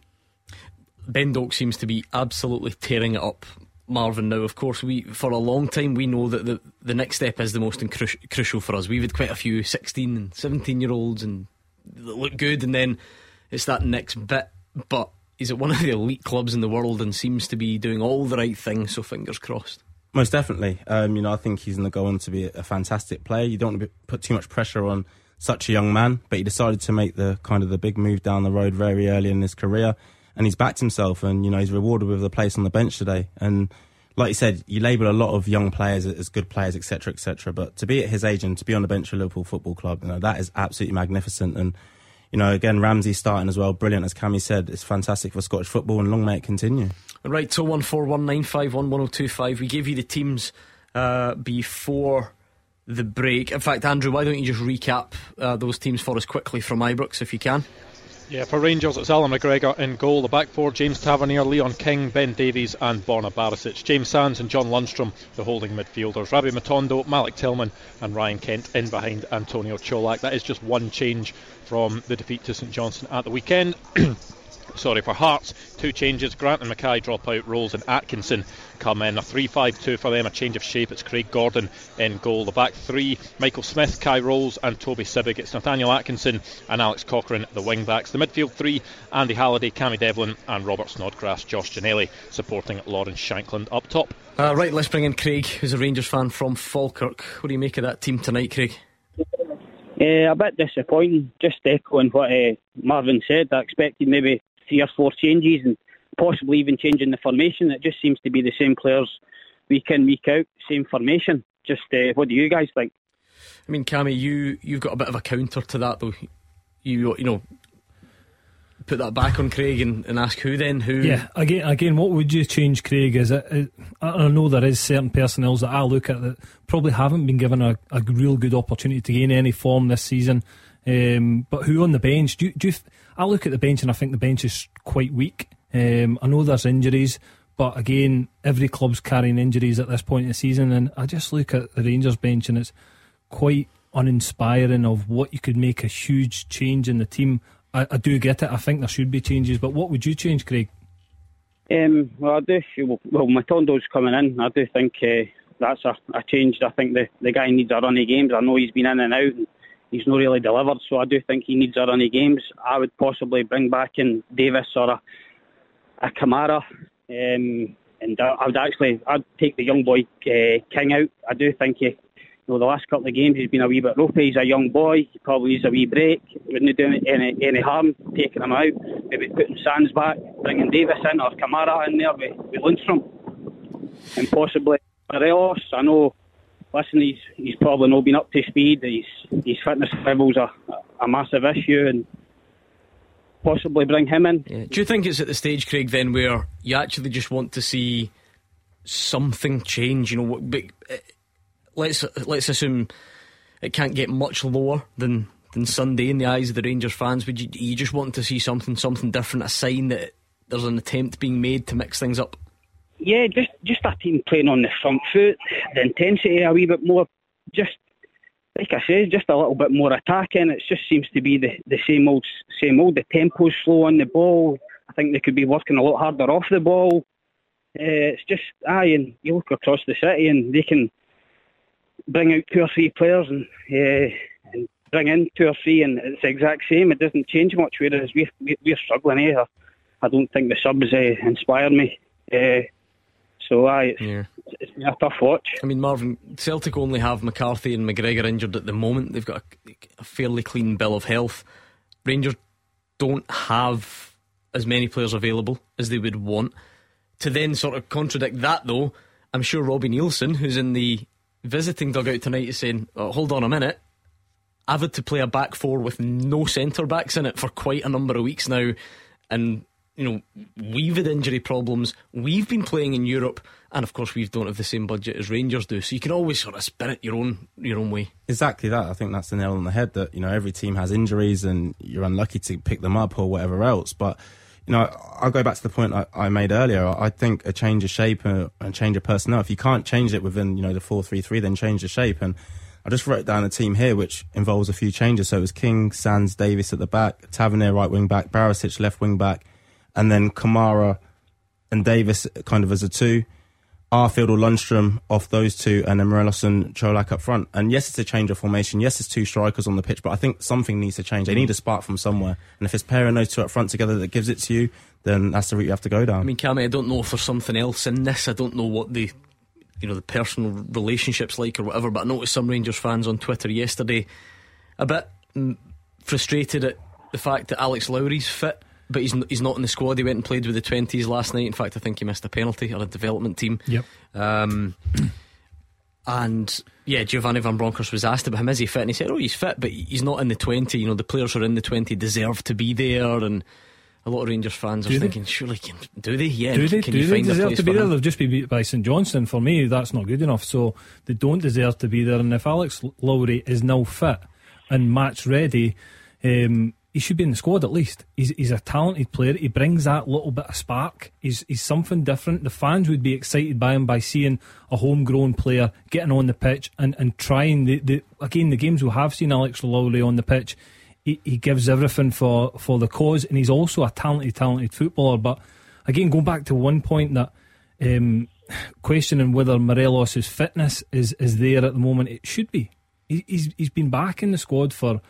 Ben Doak seems to be absolutely tearing it up. Marvin now, of course, we for a long time we know that the the next step is the most incru- crucial for us. We've had quite a few 16 and 17 year olds and that look good, and then it's that next bit. But he's at one of the elite clubs in the world and seems to be doing all the right things. So fingers crossed. Most definitely. Um, you know, I think he's going to go on to be a, fantastic player. You don't want to put too much pressure on such a young man, but he decided to make the kind of the big move down the road very early in his career, and he's backed himself, and you know he's rewarded with a place on the bench today. And like you said, you label a lot of young players as good players, etc., etc. But to be at his age and to be on the bench of Liverpool Football Club, you know that is absolutely magnificent. And you know, again, Ramsay starting as well, brilliant as Cammy said. It's fantastic for Scottish football, and long may it continue. Right, so one four one nine five one one zero two five. We gave you the teams uh, before the break. In fact, Andrew, why don't you just recap uh, those teams for us quickly from Ibrox if you can? Yeah, for Rangers, it's Allan McGregor in goal. The back four James Tavernier, Leon King, Ben Davies, and Borna Barisic. James Sands and John Lundstram, the holding midfielders. Rabbi Matondo, Malik Tillman, and Ryan Kent in behind Antonio Colak. That is just one change from the defeat to St Johnstone at the weekend. *clears throat* sorry, for Hearts, two changes. Grant and McKay drop out, Rowles and Atkinson come in. A 3 5 2 for them, a change of shape. It's Craig Gordon in goal. The back three Michael Smith, Kye Rowles, and Toby Sibbick. It's Nathaniel Atkinson and Alex Cochrane, the wing backs. The midfield three Andy Halliday, Cammy Devlin, and Robert Snodgrass, Josh Ginnelly supporting Lawrence Shankland up top. Uh, right, let's bring in Craig, who's a Rangers fan from Falkirk. What do you make of that team tonight, Craig? Uh, a bit disappointing, just echoing what uh, Marvin said. I expected maybe three or four changes and possibly even changing the formation. It just seems to be the same players week in, week out, same formation. Just uh, what do you guys think? I mean, Cammy, you you've got a bit of a counter to that though. You you know put that back on Craig and, and ask who then who. Yeah, again, again, what would you change, Craig? Is it? it I know there is certain personnel that I look at that probably haven't been given a, a real good opportunity to gain any form this season. Um, but who on the bench? Do, do you, I look at the bench and I think the bench is quite weak. Um, I know there's injuries, but again, every club's carrying injuries at this point in the season, and I just look at the Rangers bench and it's quite uninspiring of what you could make a huge change in the team. I, I do get it. I think there should be changes, but what would you change, Craig? Um, well, I do. Well, Matondo's coming in. I do think uh, that's a, a change. I think the, the guy needs a run of games. I know he's been in and out. And he's not really delivered, so I do think he needs a run of games. I would possibly bring back in Davis or a, a Kamara. Um, and I would actually, I'd take the young boy uh, King out. I do think he, you know, the last couple of games he's been a wee bit ropey. He's a young boy. He probably needs a wee break. Wouldn't do any, any harm taking him out. Maybe putting Sands back, bringing Davis in or Kamara in there with, with Lundstram. And possibly Morelos. I know, listen, he's, he's probably not been up to speed. His, his fitness level's are a massive issue and possibly bring him in. Yeah. Do you think it's at the stage, Craig, then where you actually just want to see something change? You know, but uh, let's let's assume it can't get much lower than than Sunday in the eyes of the Rangers fans. Would you you just want to see something something different, a sign that there's an attempt being made to mix things up? Yeah, just just a team playing on the front foot, the intensity a wee bit more. Just like I say, just a little bit more attacking. It just seems to be the, the same old, same old. The tempo's slow on the ball. I think they could be working a lot harder off the ball. Uh, it's just aye, and you look across the city and they can bring out two or three players and, uh, and bring in two or three, and it's the exact same. It doesn't change much. Whereas we're we're struggling here. I don't think the subs uh, me. Uh, so aye, it's, yeah. it's been a tough watch. I mean, Marvin, Celtic only have McCarthy and McGregor injured at the moment. They've got a, a fairly clean bill of health. Rangers don't have as many players available as they would want. To then sort of contradict that, though, I'm sure Robbie Neilson, who's in the visiting dugout tonight, is saying, oh, "Hold on a minute." I've had to play a back four with no centre backs in it for quite a number of weeks now, and you know, we've had injury problems. We've been playing in Europe, and of course, we don't have the same budget as Rangers do. So you can always sort of spin it your own your own way. Exactly that. I think that's the nail on the head. That you know, every team has injuries, and you're unlucky to pick them up or whatever else. But you know, I'll go back to the point I, I made earlier. I think a change of shape and a change of personnel. If you can't change it within you know the four three three, then change the shape and. I just wrote down a team here which involves a few changes. So it was King, Sands, Davis at the back, Tavernier right wing back, Barisic left wing back, and then Kamara and Davis kind of as a two. Arfield or Lundstram off those two, and then Morelos and Colak up front. And yes, it's a change of formation. Yes, it's two strikers on the pitch, but I think something needs to change. They need a spark from somewhere. And if it's pairing those two up front together that gives it to you, then that's the route you have to go down. I mean, Cammy, I don't know if there's something else in this. I don't know what the you know the personal relationships like or whatever. But I noticed some Rangers fans on Twitter yesterday a bit frustrated at the fact that Alex Lowry's fit but he's he's not in the squad. He went and played with the twenties last night. In fact, I think he missed a penalty on a development team. Yep. Um, and yeah, Giovanni Van Bronckhorst was asked about him. Is he fit? And he said, "Oh, he's fit, but he's not in the twenty. You know, the players who are in the twenty deserve to be there." And a lot of Rangers fans do are they? thinking, "Surely, can do they? Yeah, do they? Can do you they find deserve to be there? They've just been beat by St Johnstone. For me, that's not good enough. So they don't deserve to be there. And if Alex Lowry is now fit and match ready. Um, he should be in the squad at least. He's he's a talented player. He brings that little bit of spark. He's he's something different. The fans would be excited by him by seeing a homegrown player getting on the pitch and, and trying the, the again the games we have seen Alex Lowry on the pitch. He, he gives everything for, for the cause, and he's also a talented, talented footballer. But again, going back to one point that um, questioning whether Morelos' fitness is, is there at the moment, it should be. He, he's he's been back in the squad for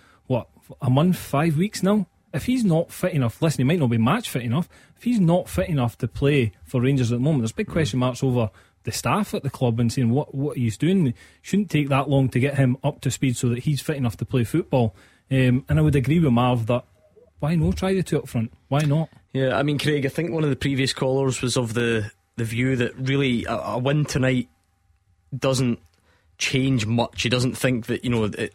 a month, five weeks now. If he's not fit enough, listen, he might not be match fit enough. If he's not fit enough to play for Rangers at the moment, there's big question marks over the staff at the club and saying what what he's doing. It shouldn't take that long to get him up to speed so that he's fit enough to play football. Um, and I would agree with Marv that why not try the two up front? Why not? Yeah, I mean, Craig, I think one of the previous callers was of the the view that really a, a win tonight doesn't change much. He doesn't think that you know it,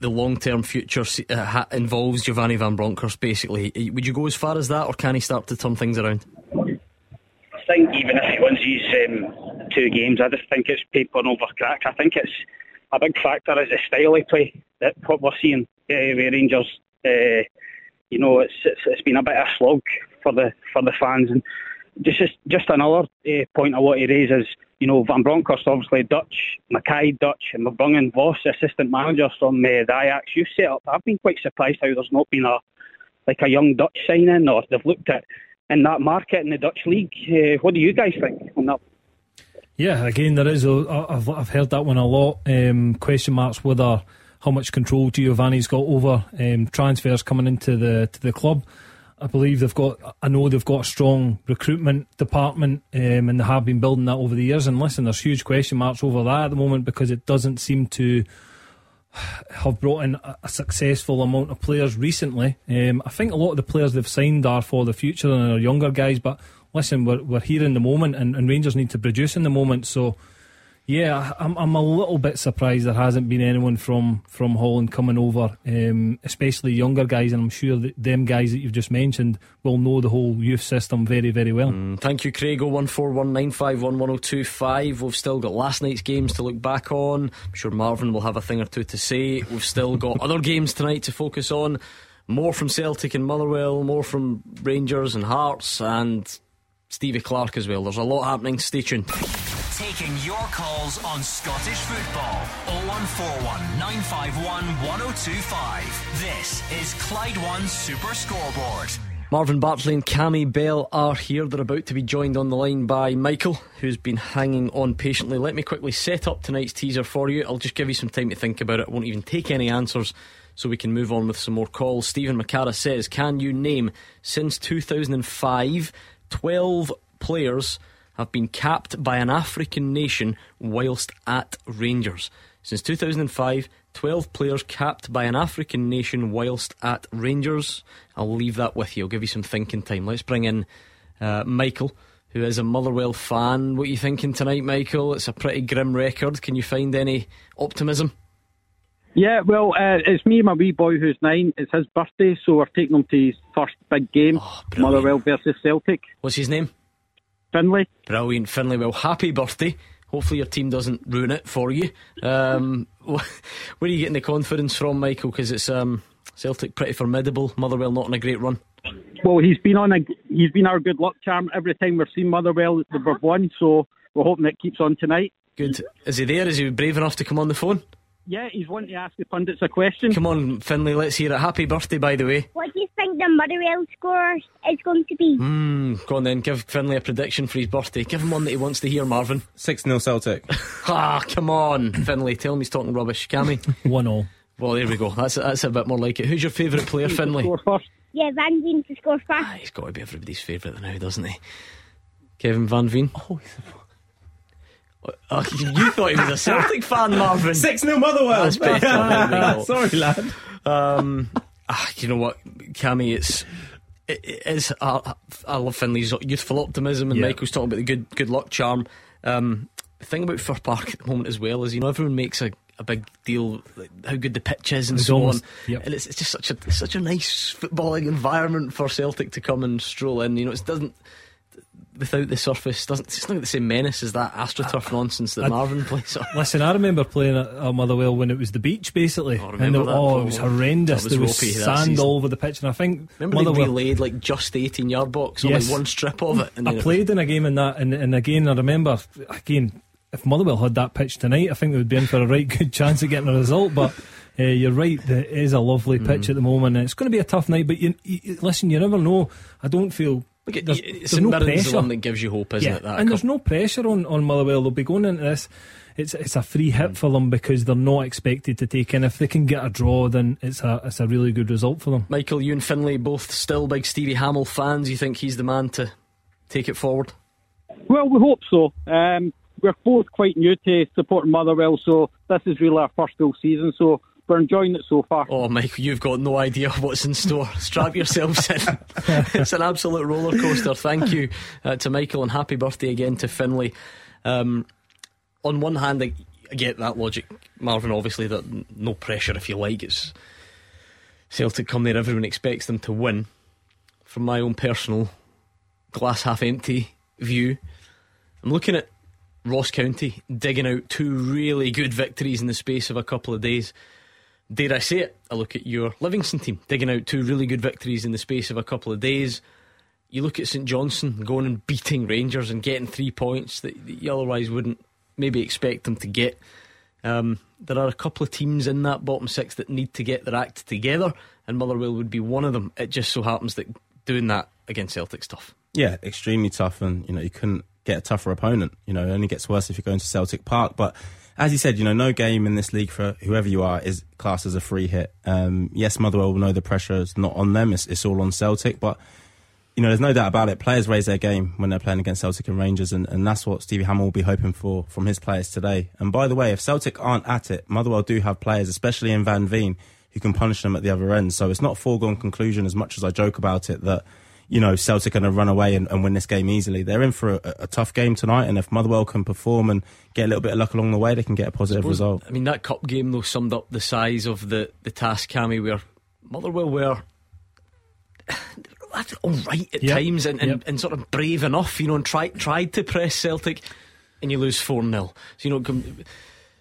the, long term future uh, involves Giovanni Van Bronckhorst. Basically, would you go as far as that, or can he start to turn things around? I think even if he wins these um, two games, I just think it's paper over crack. I think it's a big factor is the style of play that what we're seeing uh, with Rangers. Uh, you know, it's, it's it's been a bit of a slog for the for the fans, and just just another uh, point I want to raise is you know Van Bronckhorst obviously Dutch, Makaay Dutch, and we've brought in Vos, assistant manager from uh, the Ajax youth setup. I've been quite surprised how there's not been a like a young Dutch signing, or they've looked at in that market in the Dutch league. Uh, what do you guys think on that? Yeah, again, there is. A, I've I've heard that one a lot. Um, question marks whether how much control Giovanni's got over um, transfers coming into the to the club. I believe they've got. I know they've got a strong recruitment department, um, and they have been building that over the years. And listen, there's huge question marks over that at the moment because it doesn't seem to have brought in a successful amount of players recently. Um, I think a lot of the players they've signed are for the future and are younger guys. But listen, we're we're here in the moment, and, and Rangers need to produce in the moment. So yeah, I'm I'm a little bit surprised there hasn't been anyone from from Holland coming over, um, especially younger guys, and I'm sure that them guys that you've just mentioned will know the whole youth system very very well. Mm, thank you, Craig. Oh one four one nine five one one zero oh two five. We've still got last night's games to look back on. I'm sure Marvin will have a thing or two to say. We've still got *laughs* other games tonight to focus on. More from Celtic and Motherwell, more from Rangers and Hearts, and Stevie Clarke as well. There's a lot happening. Stay tuned taking your calls on Scottish football. 0141 951 1025. This is Clyde One Super Scoreboard. Marvin Bartley and Cammy Bell are here. They're about to be joined on the line by Michael, who's been hanging on patiently. Let me quickly set up tonight's teaser for you. I'll just give you some time to think about it. I won't even take any answers so we can move on with some more calls. Stephen McCara says, Can you name since 2005 12 players have been capped by an African nation whilst at Rangers. Since 2005, 12 players capped by an African nation whilst at Rangers. I'll leave that with you. I'll give you some thinking time. Let's bring in uh, Michael, who is a Motherwell fan. What are you thinking tonight, Michael? It's a pretty grim record. Can you find any optimism? Yeah, well, uh, it's me, and my wee boy who's nine. It's his birthday, so we're taking him to his first big game, oh, Motherwell versus Celtic. What's his name? Finlay. Brilliant, Finlay. Well, happy birthday. Hopefully, your team doesn't ruin it for you. Um, *laughs* where are you getting the confidence from, Michael? Because it's um, Celtic pretty formidable. Motherwell not on a great run. Well, he's been on a he's been our good luck charm every time we've seen Motherwell. They've won, so we're hoping it keeps on tonight. Good. Is he there? Is he brave enough to come on the phone? Yeah, he's wanting to ask the pundits a question. Come on, Finlay, let's hear it. Happy birthday, by the way. What do you think the Motherwell score is going to be? Hmm, go on then, give Finlay a prediction for his birthday. Give him one that he wants to hear, Marvin. 6 0 Celtic. *laughs* ah, come on, Finlay, tell him he's talking rubbish, can he? 1 0. Well, there we go. That's, that's a bit more like it. Who's your favourite player, Finlay? Score first. Yeah, Van Veen to score first. Ah, he's got to be everybody's favourite now, doesn't he? Kevin Van Veen. Oh, he's a Oh, you thought he was a Celtic fan, Marvin. *laughs* 6 0 Motherwell. *laughs* *laughs* Sorry, lad. Um, ah, you know what, Cammy, it's. It is. Uh, I love Finley's youthful optimism, and Michael's talking about the good good luck charm. Um, the thing about Fir Park at the moment as well is, you know, everyone makes a, a big deal like how good the pitch is and it's so almost, on, yep. and it's, it's just such a such a nice footballing environment for Celtic to come and stroll in. You know, it doesn't without the surface doesn't. It's not the same menace as that astroturf nonsense that I- Marvin plays on. Listen, I remember playing at, Motherwell when it was the beach, basically. and the- oh, it was horrendous. Was there was sand all over the pitch, and I think Remember they Motherwell. relayed like just the 18 yard box on Yes. like one strip of it. And I played in a game in that, and, and again, I remember again. If Motherwell had that pitch tonight, I think they would be in for a right good chance of getting a result. But uh, *laughs* you're right, it is a lovely pitch Mm. at the moment. It's going to be a tough night, but you, you, listen, you never know. I don't feel Look at- there's, there's St no Mirren's the pressure. one that gives you hope, isn't yeah, it? That and there's no pressure on, on Motherwell. They'll be going into this. It's it's a free hit for them because they're not expected to take in. If they can get a draw, then it's a it's a really good result for them. Michael, you and Finlay both still big Stevie Hammell fans. You think he's the man to take it forward? Well, we hope so. Um, we're both quite new to supporting Motherwell, so this is really our first full season. So we're enjoying it so far. Oh, Michael, you've got no idea *laughs* what's in store. Strap yourselves in. *laughs* it's an absolute roller coaster. Thank you uh, to Michael and happy birthday again to Finlay. Um, on one hand, I, I get that logic, Marvin. Obviously, that no pressure, if you like. It's Celtic come there, everyone expects them to win. From my own personal glass half empty view, I'm looking at Ross County digging out two really good victories in the space of a couple of days. Dare I say it? I look at your Livingston team digging out two really good victories in the space of a couple of days. You look at St Johnstone going and beating Rangers and getting three points that that you otherwise wouldn't maybe expect them to get. Um, there are a couple of teams in that bottom six that need to get their act together, and Motherwell would be one of them. It just so happens that doing that against Celtic's tough. Yeah, extremely tough, and you know you couldn't get a tougher opponent. You know, it only gets worse if you're going to Celtic Park. But as you said, you know, no game in this league for whoever you are is classed as a free hit. Um, yes, Motherwell will know the pressure is not on them; it's, it's all on Celtic. But you know, there's no doubt about it. Players raise their game when they're playing against Celtic and Rangers, and, and that's what Stevie Hammell will be hoping for from his players today. And by the way, if Celtic aren't at it, Motherwell do have players, especially in Van Veen, who can punish them at the other end. So it's not a foregone conclusion, as much as I joke about it, that you know Celtic are going to run away and, and win this game easily. They're in for a, a tough game tonight, and if Motherwell can perform and get a little bit of luck along the way, they can get a positive Suppose- result. I mean, that cup game though summed up the size of the the task, Cammy, where Motherwell were. That's *sighs* all right at Yep. times and, and, Yep. and sort of brave enough, you know, and try, tried to press Celtic and you lose 4 0. So, you know, com-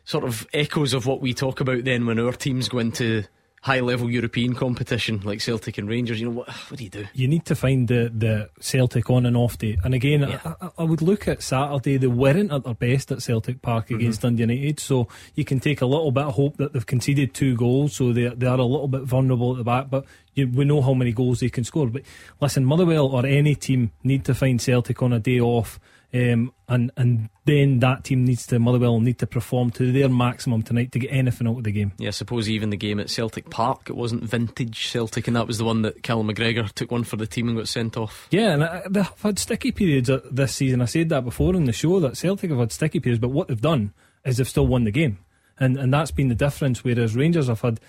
sort of echoes of what we talk about then when our teams go into high level European competition like Celtic and Rangers. You know, what, what do you do? You need to find the, the Celtic on and off day. And again, I, I- I would look at Saturday. They weren't at their best at Celtic Park mm-hmm. against Dundee United, so you can take a little bit of hope that they've conceded two goals, so they they are a little bit vulnerable at the back. But you, we know how many goals they can score. But listen, Motherwell or any team need to find Celtic on a day off. Um, and and then that team needs to Motherwell need to perform to their maximum tonight to get anything out of the game. Yeah, I suppose even the game at Celtic Park, it wasn't vintage Celtic, and that was the one that Callum McGregor took one for the team and got sent off. Yeah, and I, they've had sticky periods uh, this season. I said that before in the show that Celtic have had sticky periods, but what they've done is they've still won the game, and and that's been the difference. Whereas Rangers have had,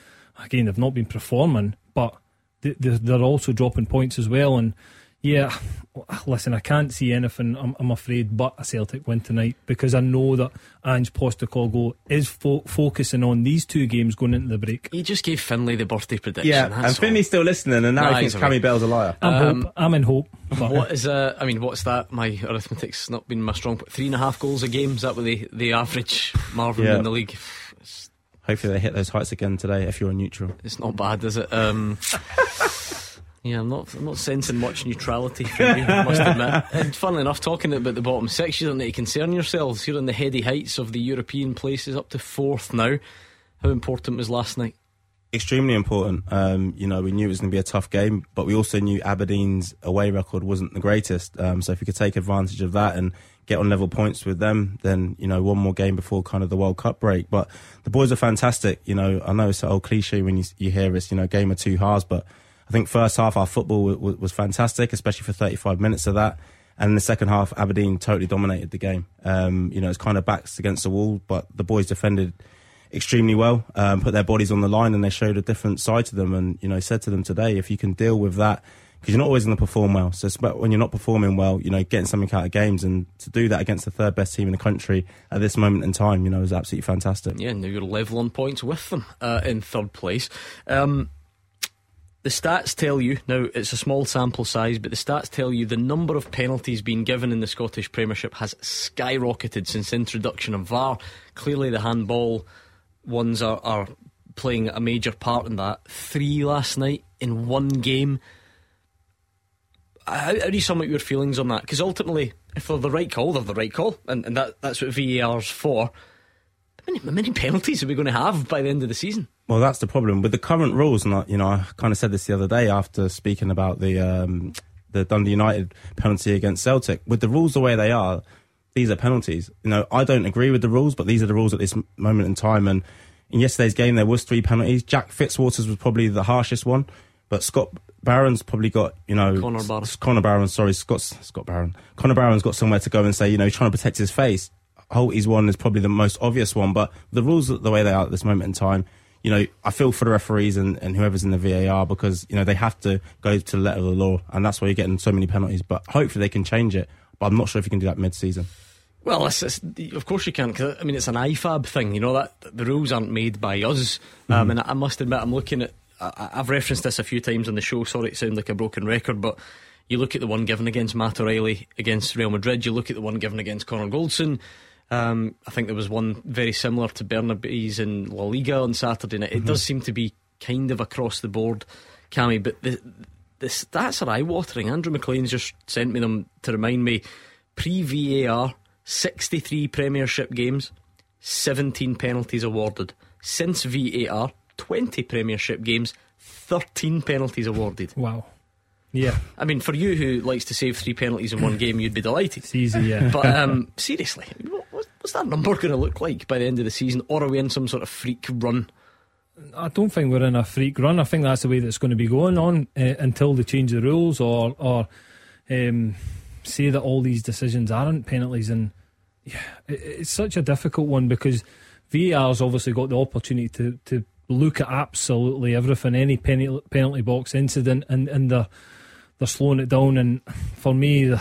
again, they've not been performing, but they, they're, they're also dropping points as well. And yeah, listen, I can't see anything. I'm, I'm afraid, but a Celtic win tonight because I know that Ange Postecoglou is fo- focusing on these two games going into the break. He just gave Finlay the birthday prediction. Yeah, that's and Finley's still listening, and now Nah, he thinks all right. Cammy Bell's a liar. I'm Um, hope. I'm in hope. But What is uh? I mean, what's that? My arithmetic's not been my strong. point. Three and a half goals a game. Is that what the the average Marvin Yeah. in the league? It's, Hopefully, they hit those heights again today. If you're a neutral, it's not bad, is it? Um, *laughs* yeah, I'm not. I'm not sensing much neutrality from you. I must admit. *laughs* And funnily enough, talking about the bottom six, you don't need to concern yourselves. You're in the heady heights of the European places, up to fourth now. How important was last night? extremely important. Um, you know, we knew it was going to be a tough game, but we also knew Aberdeen's away record wasn't the greatest. Um, so if we could take advantage of that and get on level points with them, then you know, one more game before kind of the World Cup break. But the boys are fantastic. You know, I know it's an old cliche when you you hear this, you know, game of two halves, but I think first half our football w- w- was fantastic, especially for 35 minutes of that. And in the second half, Aberdeen totally dominated the game. Um, you know, it's kind of backs against the wall, but the boys defended extremely well, um, put their bodies on the line, and they showed a different side to them. And you know, said to them today, if you can deal with that, because you're not always going to perform well. So when you're not performing well, you know, getting something out of games, and to do that against the third best team in the country at this moment in time, you know, is absolutely fantastic. Yeah, now you're level on points with them uh, in third place. Um, the stats tell you now it's a small sample size, but the stats tell you the number of penalties being given in the Scottish Premiership has skyrocketed since introduction of VAR. Clearly, the handball ones are, are playing a major part in that. Three last night in one game. How, how do you sum up your feelings on that? Because ultimately, if they're the right call, they're the right call, and, and that, that's what VAR's for. How many, how many penalties are we going to have by the end of the season? Well, that's the problem with the current rules. And I- you know, I kind of said this the other day after speaking about the um, the Dundee United penalty against Celtic. With the rules the way they are, these are penalties. You know, I don't agree with the rules, but these are the rules at this moment in time. And in yesterday's game, there was three penalties. Jack Fitzwaters was probably the harshest one, but Scott Barron's probably got you know Connor Barron. Connor Barron, sorry, Scott Scott Barron. Connor Barron's got somewhere to go and say, you know, he's trying to protect his face. Holty's one is probably the most obvious one, but the rules the way they are at this moment in time, you know, I feel for the referees and, and whoever's in the VAR because you know they have to go to the letter of the law, and that's why you're getting so many penalties. But hopefully they can change it. But I'm not sure if you can do that mid-season. Well, it's, it's, of course you can. 'cause, I mean, it's an IFAB thing. You know that the rules aren't made by us. Um, and I, I must admit, I'm looking at. I, I've referenced this a few times on the show. Sorry, it sounds like a broken record, but you look at the one given against Matt O'Riley against Real Madrid. You look at the one given against Connor Goldson. Um, I think there was one very similar to Bernabé's in La Liga on Saturday night. It does seem to be kind of across the board, Cammy. But the the stats are eye watering. Andrew McLean's just sent me them to remind me. Pre VAR, 63 Premiership games, 17 penalties awarded. Since VAR, 20 Premiership games, 13 penalties awarded. Wow. Yeah. I mean, for you who likes to save three penalties in one *clears throat* game, you'd be delighted. It's easy, yeah. But *laughs* um, seriously, I mean, what, what- what's that number going to look like by the end of the season? Or are we in some sort of freak run? I don't think we're in a freak run. I think that's the way that's going to be going on uh, until they change the rules or or um, say that all these decisions aren't penalties. And yeah, it, it's such a difficult one because VAR's obviously got the opportunity to, to look at absolutely everything, any penalty, penalty box incident, and, and they're they're slowing it down. And for me,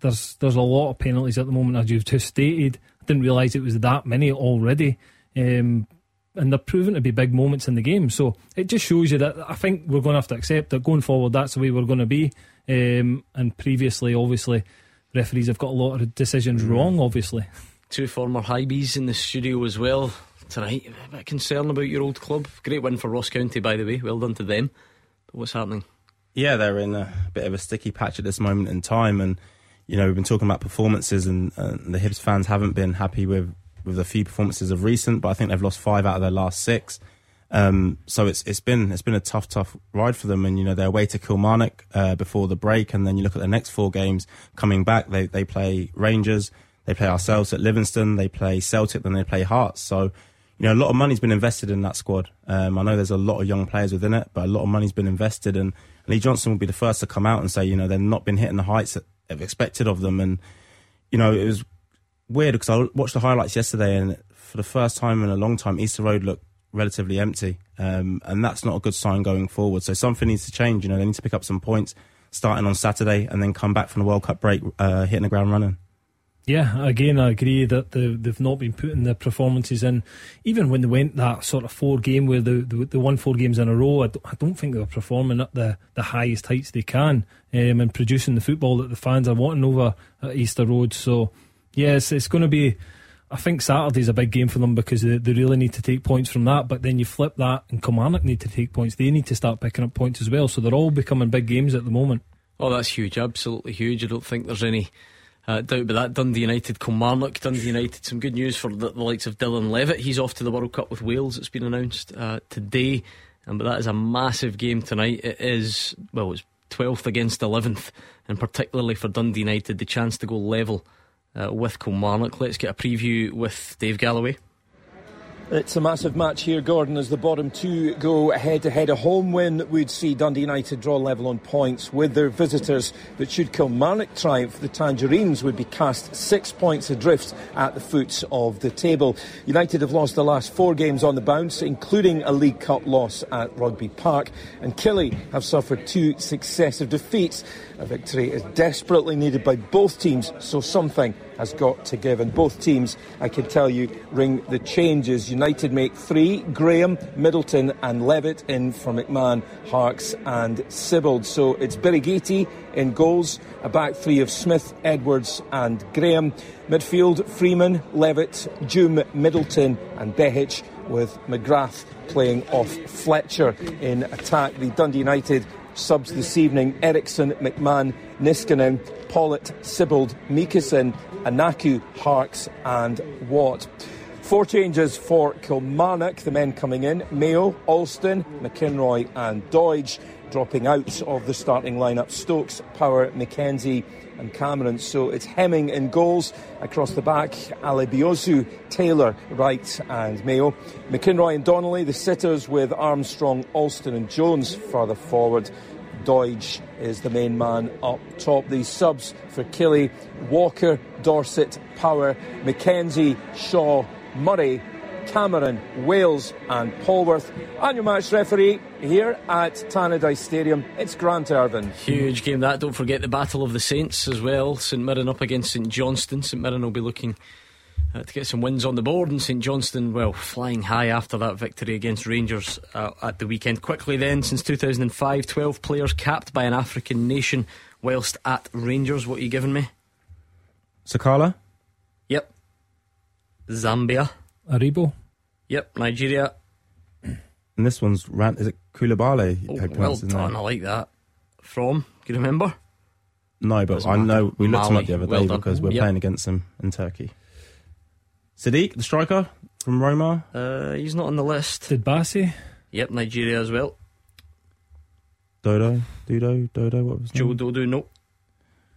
there's there's a lot of penalties at the moment, as you've just stated. I didn't realise it was that many already. Um, and they're proven to be big moments in the game. So it just shows you that I think we're going to have to accept that going forward, that's the way we're going to be. Um, and previously, obviously, referees have got a lot of decisions wrong, obviously. Two former Hibbies in the studio as well tonight. A bit concerned about your old club. Great win for Ross County, by the way. Well done to them. But what's happening? Yeah, they're in a bit of a sticky patch at this moment in time, and you know we've been talking about performances, and, and the Hibs fans haven't been happy with with a few performances of recent, but I think they've lost five out of their last six. Um, so it's it's been it's been a tough tough ride for them, and you know they're away to Kilmarnock uh, before the break, and then you look at the next four games coming back. They they play Rangers, they play ourselves at Livingston, they play Celtic, then they play Hearts. So you know, a lot of money's been invested in that squad. Um, I know there's a lot of young players within it, but a lot of money's been invested, and Lee Johnson will be the first to come out and say, you know, they've not been hitting the heights that they've expected of them, and you know, it was weird because I watched the highlights yesterday, and for the first time in a long time, Easter Road looked relatively empty, um, and that's not a good sign going forward. So something needs to change. You know, they need to pick up some points starting on Saturday, and then come back from the World Cup break uh, hitting the ground running. Yeah, again, I agree that the, they've not been putting the performances in. Even when they went that sort of four game where they, they, they won four games in a row, I don't, I don't think they were performing at the, the highest heights they can um, and producing the football that the fans are wanting over at Easter Road. So, yes, it's going to be. I think Saturday's a big game for them because they, they really need to take points from that. But then you flip that, and Kilmarnock need to take points. They need to start picking up points as well. So they're all becoming big games at the moment. Oh, that's huge, absolutely huge. I don't think there's any uh, doubt about that. Dundee United, Kilmarnock, Dundee United. Some good news for the, the likes of Dylan Levitt. He's off to the World Cup with Wales. It's been announced uh, today, um, but that is a massive game tonight. It is well, it's twelfth against eleventh, and particularly for Dundee United, the chance to go level uh, with Kilmarnock. Let's get a preview with Dave Galloway. It's a massive match here, Gordon, as the bottom two go head to head. A home win would see Dundee United draw level on points with their visitors, but should Kilmarnock triumph, the Tangerines would be cast six points adrift at the foot of the table. United have lost the last four games on the bounce, including a League Cup loss at Rugby Park, and Killy have suffered two successive defeats. A victory is desperately needed by both teams, so something has got to give. And both teams, I can tell you, ring the changes. United make three Graham, Middleton, and Levitt in for McMahon, Harkes, and Sibbald. So it's Billy Birighitti in goals, a back three of Smith, Edwards, and Graham. Midfield, Freeman, Levitt, Djoum, Middleton, and Behich, with McGrath playing off Fletcher in attack. The Dundee United subs this evening Eriksson, McMahon, Niskanen, Pawlett, Sibbald, Mikkelsen, Anaku, Harkes and Watt. Four changes for Kilmarnock, the men coming in Mayo, Alston, McInroy, and Doidge. Dropping out of the starting lineup Stokes, Power, McKenzie, and Cameron. So it's Hemming in goals across the back. Alebiosu, Taylor, Wright, and Mayo. McInroy and Donnelly, the sitters with Armstrong, Alston, and Jones further forward. Doidge is the main man up top. These subs for Killie, Walker, Dorsett, Power, McKenzie, Shaw, Murray, Cameron, Wales, and Polworth. And your match referee here at Tannadice Stadium, it's Grant Irvine. Huge game that. Don't forget the Battle of the Saints as well. St Mirren up against St Johnstone. St Mirren will be looking to get some wins on the board, and St Johnstone, well, flying high after that victory against Rangers uh, at the weekend. Quickly then, since 2005, 12 players capped by an African nation whilst at Rangers. What are you giving me? Sakala? Yep. Zambia. Aribo. Yep. Nigeria. And this one's ran. Is it Koulibaly? Oh, how you well done. name? I like that. From? Can you remember? No, but Doesn't I know we looked him up the other day Well done. because we're Yep. playing against them in Turkey. Sadiq, the striker from Roma. Uh, he's not on the list. Did Bassey? Yep, Nigeria as well. Dodo, Dodo, Dodo. What was Joe name? Dodo, no.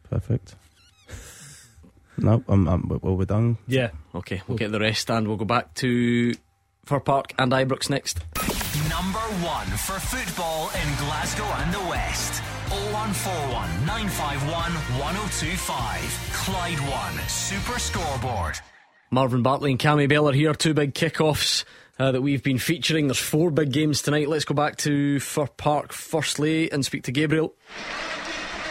Perfect. *laughs* no, I'm, I'm, well, we're done. Yeah. Okay, we'll get the rest and we'll go back to Fir Park and Ibrox next. Number one for football in Glasgow and the West. 0141 951 1025. Clyde One Super Scoreboard. Marvin Bartley and Cammy Bell are here. Two big kickoffs uh, that we've been featuring. There's four big games tonight. Let's go back to Fir Park firstly and speak to Gabriel.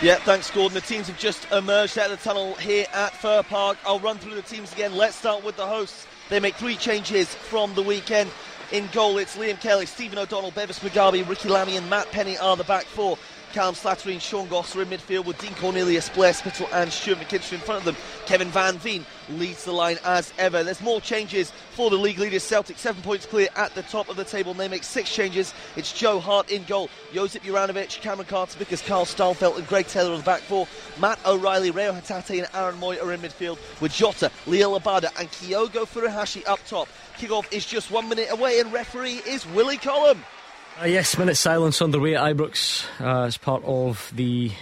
Yeah, thanks, Gordon. The teams have just emerged out of the tunnel here at Fir Park. I'll run through the teams again. Let's start with the hosts. They make three changes from the weekend. In goal, it's Liam Kelly, Stephen O'Donnell, Bevis Mugabi, Ricki Lamie, and Matt Penney are the back four. Callum Slattery and Sean Goss are in midfield with Dean Cornelius, Blair Spittal, and Stuart McKinstry in front of them. Kevin Van Veen leads the line as ever. There's more changes for the league leaders. Celtic seven points clear at the top of the table. They make six changes. It's Joe Hart in goal, Josip Juranovic, Cameron Carter, Vickers, Carl Starfelt, and Greg Taylor on the back four. Matt O'Riley, Reo Hatate, and Aaron Mooy are in midfield with Jota, Liel Abada, and Kyogo Furuhashi up top. Kickoff is just one minute away, and referee is Willie Collum. Uh, yes, minute silence underway at Ibrox uh, as part of the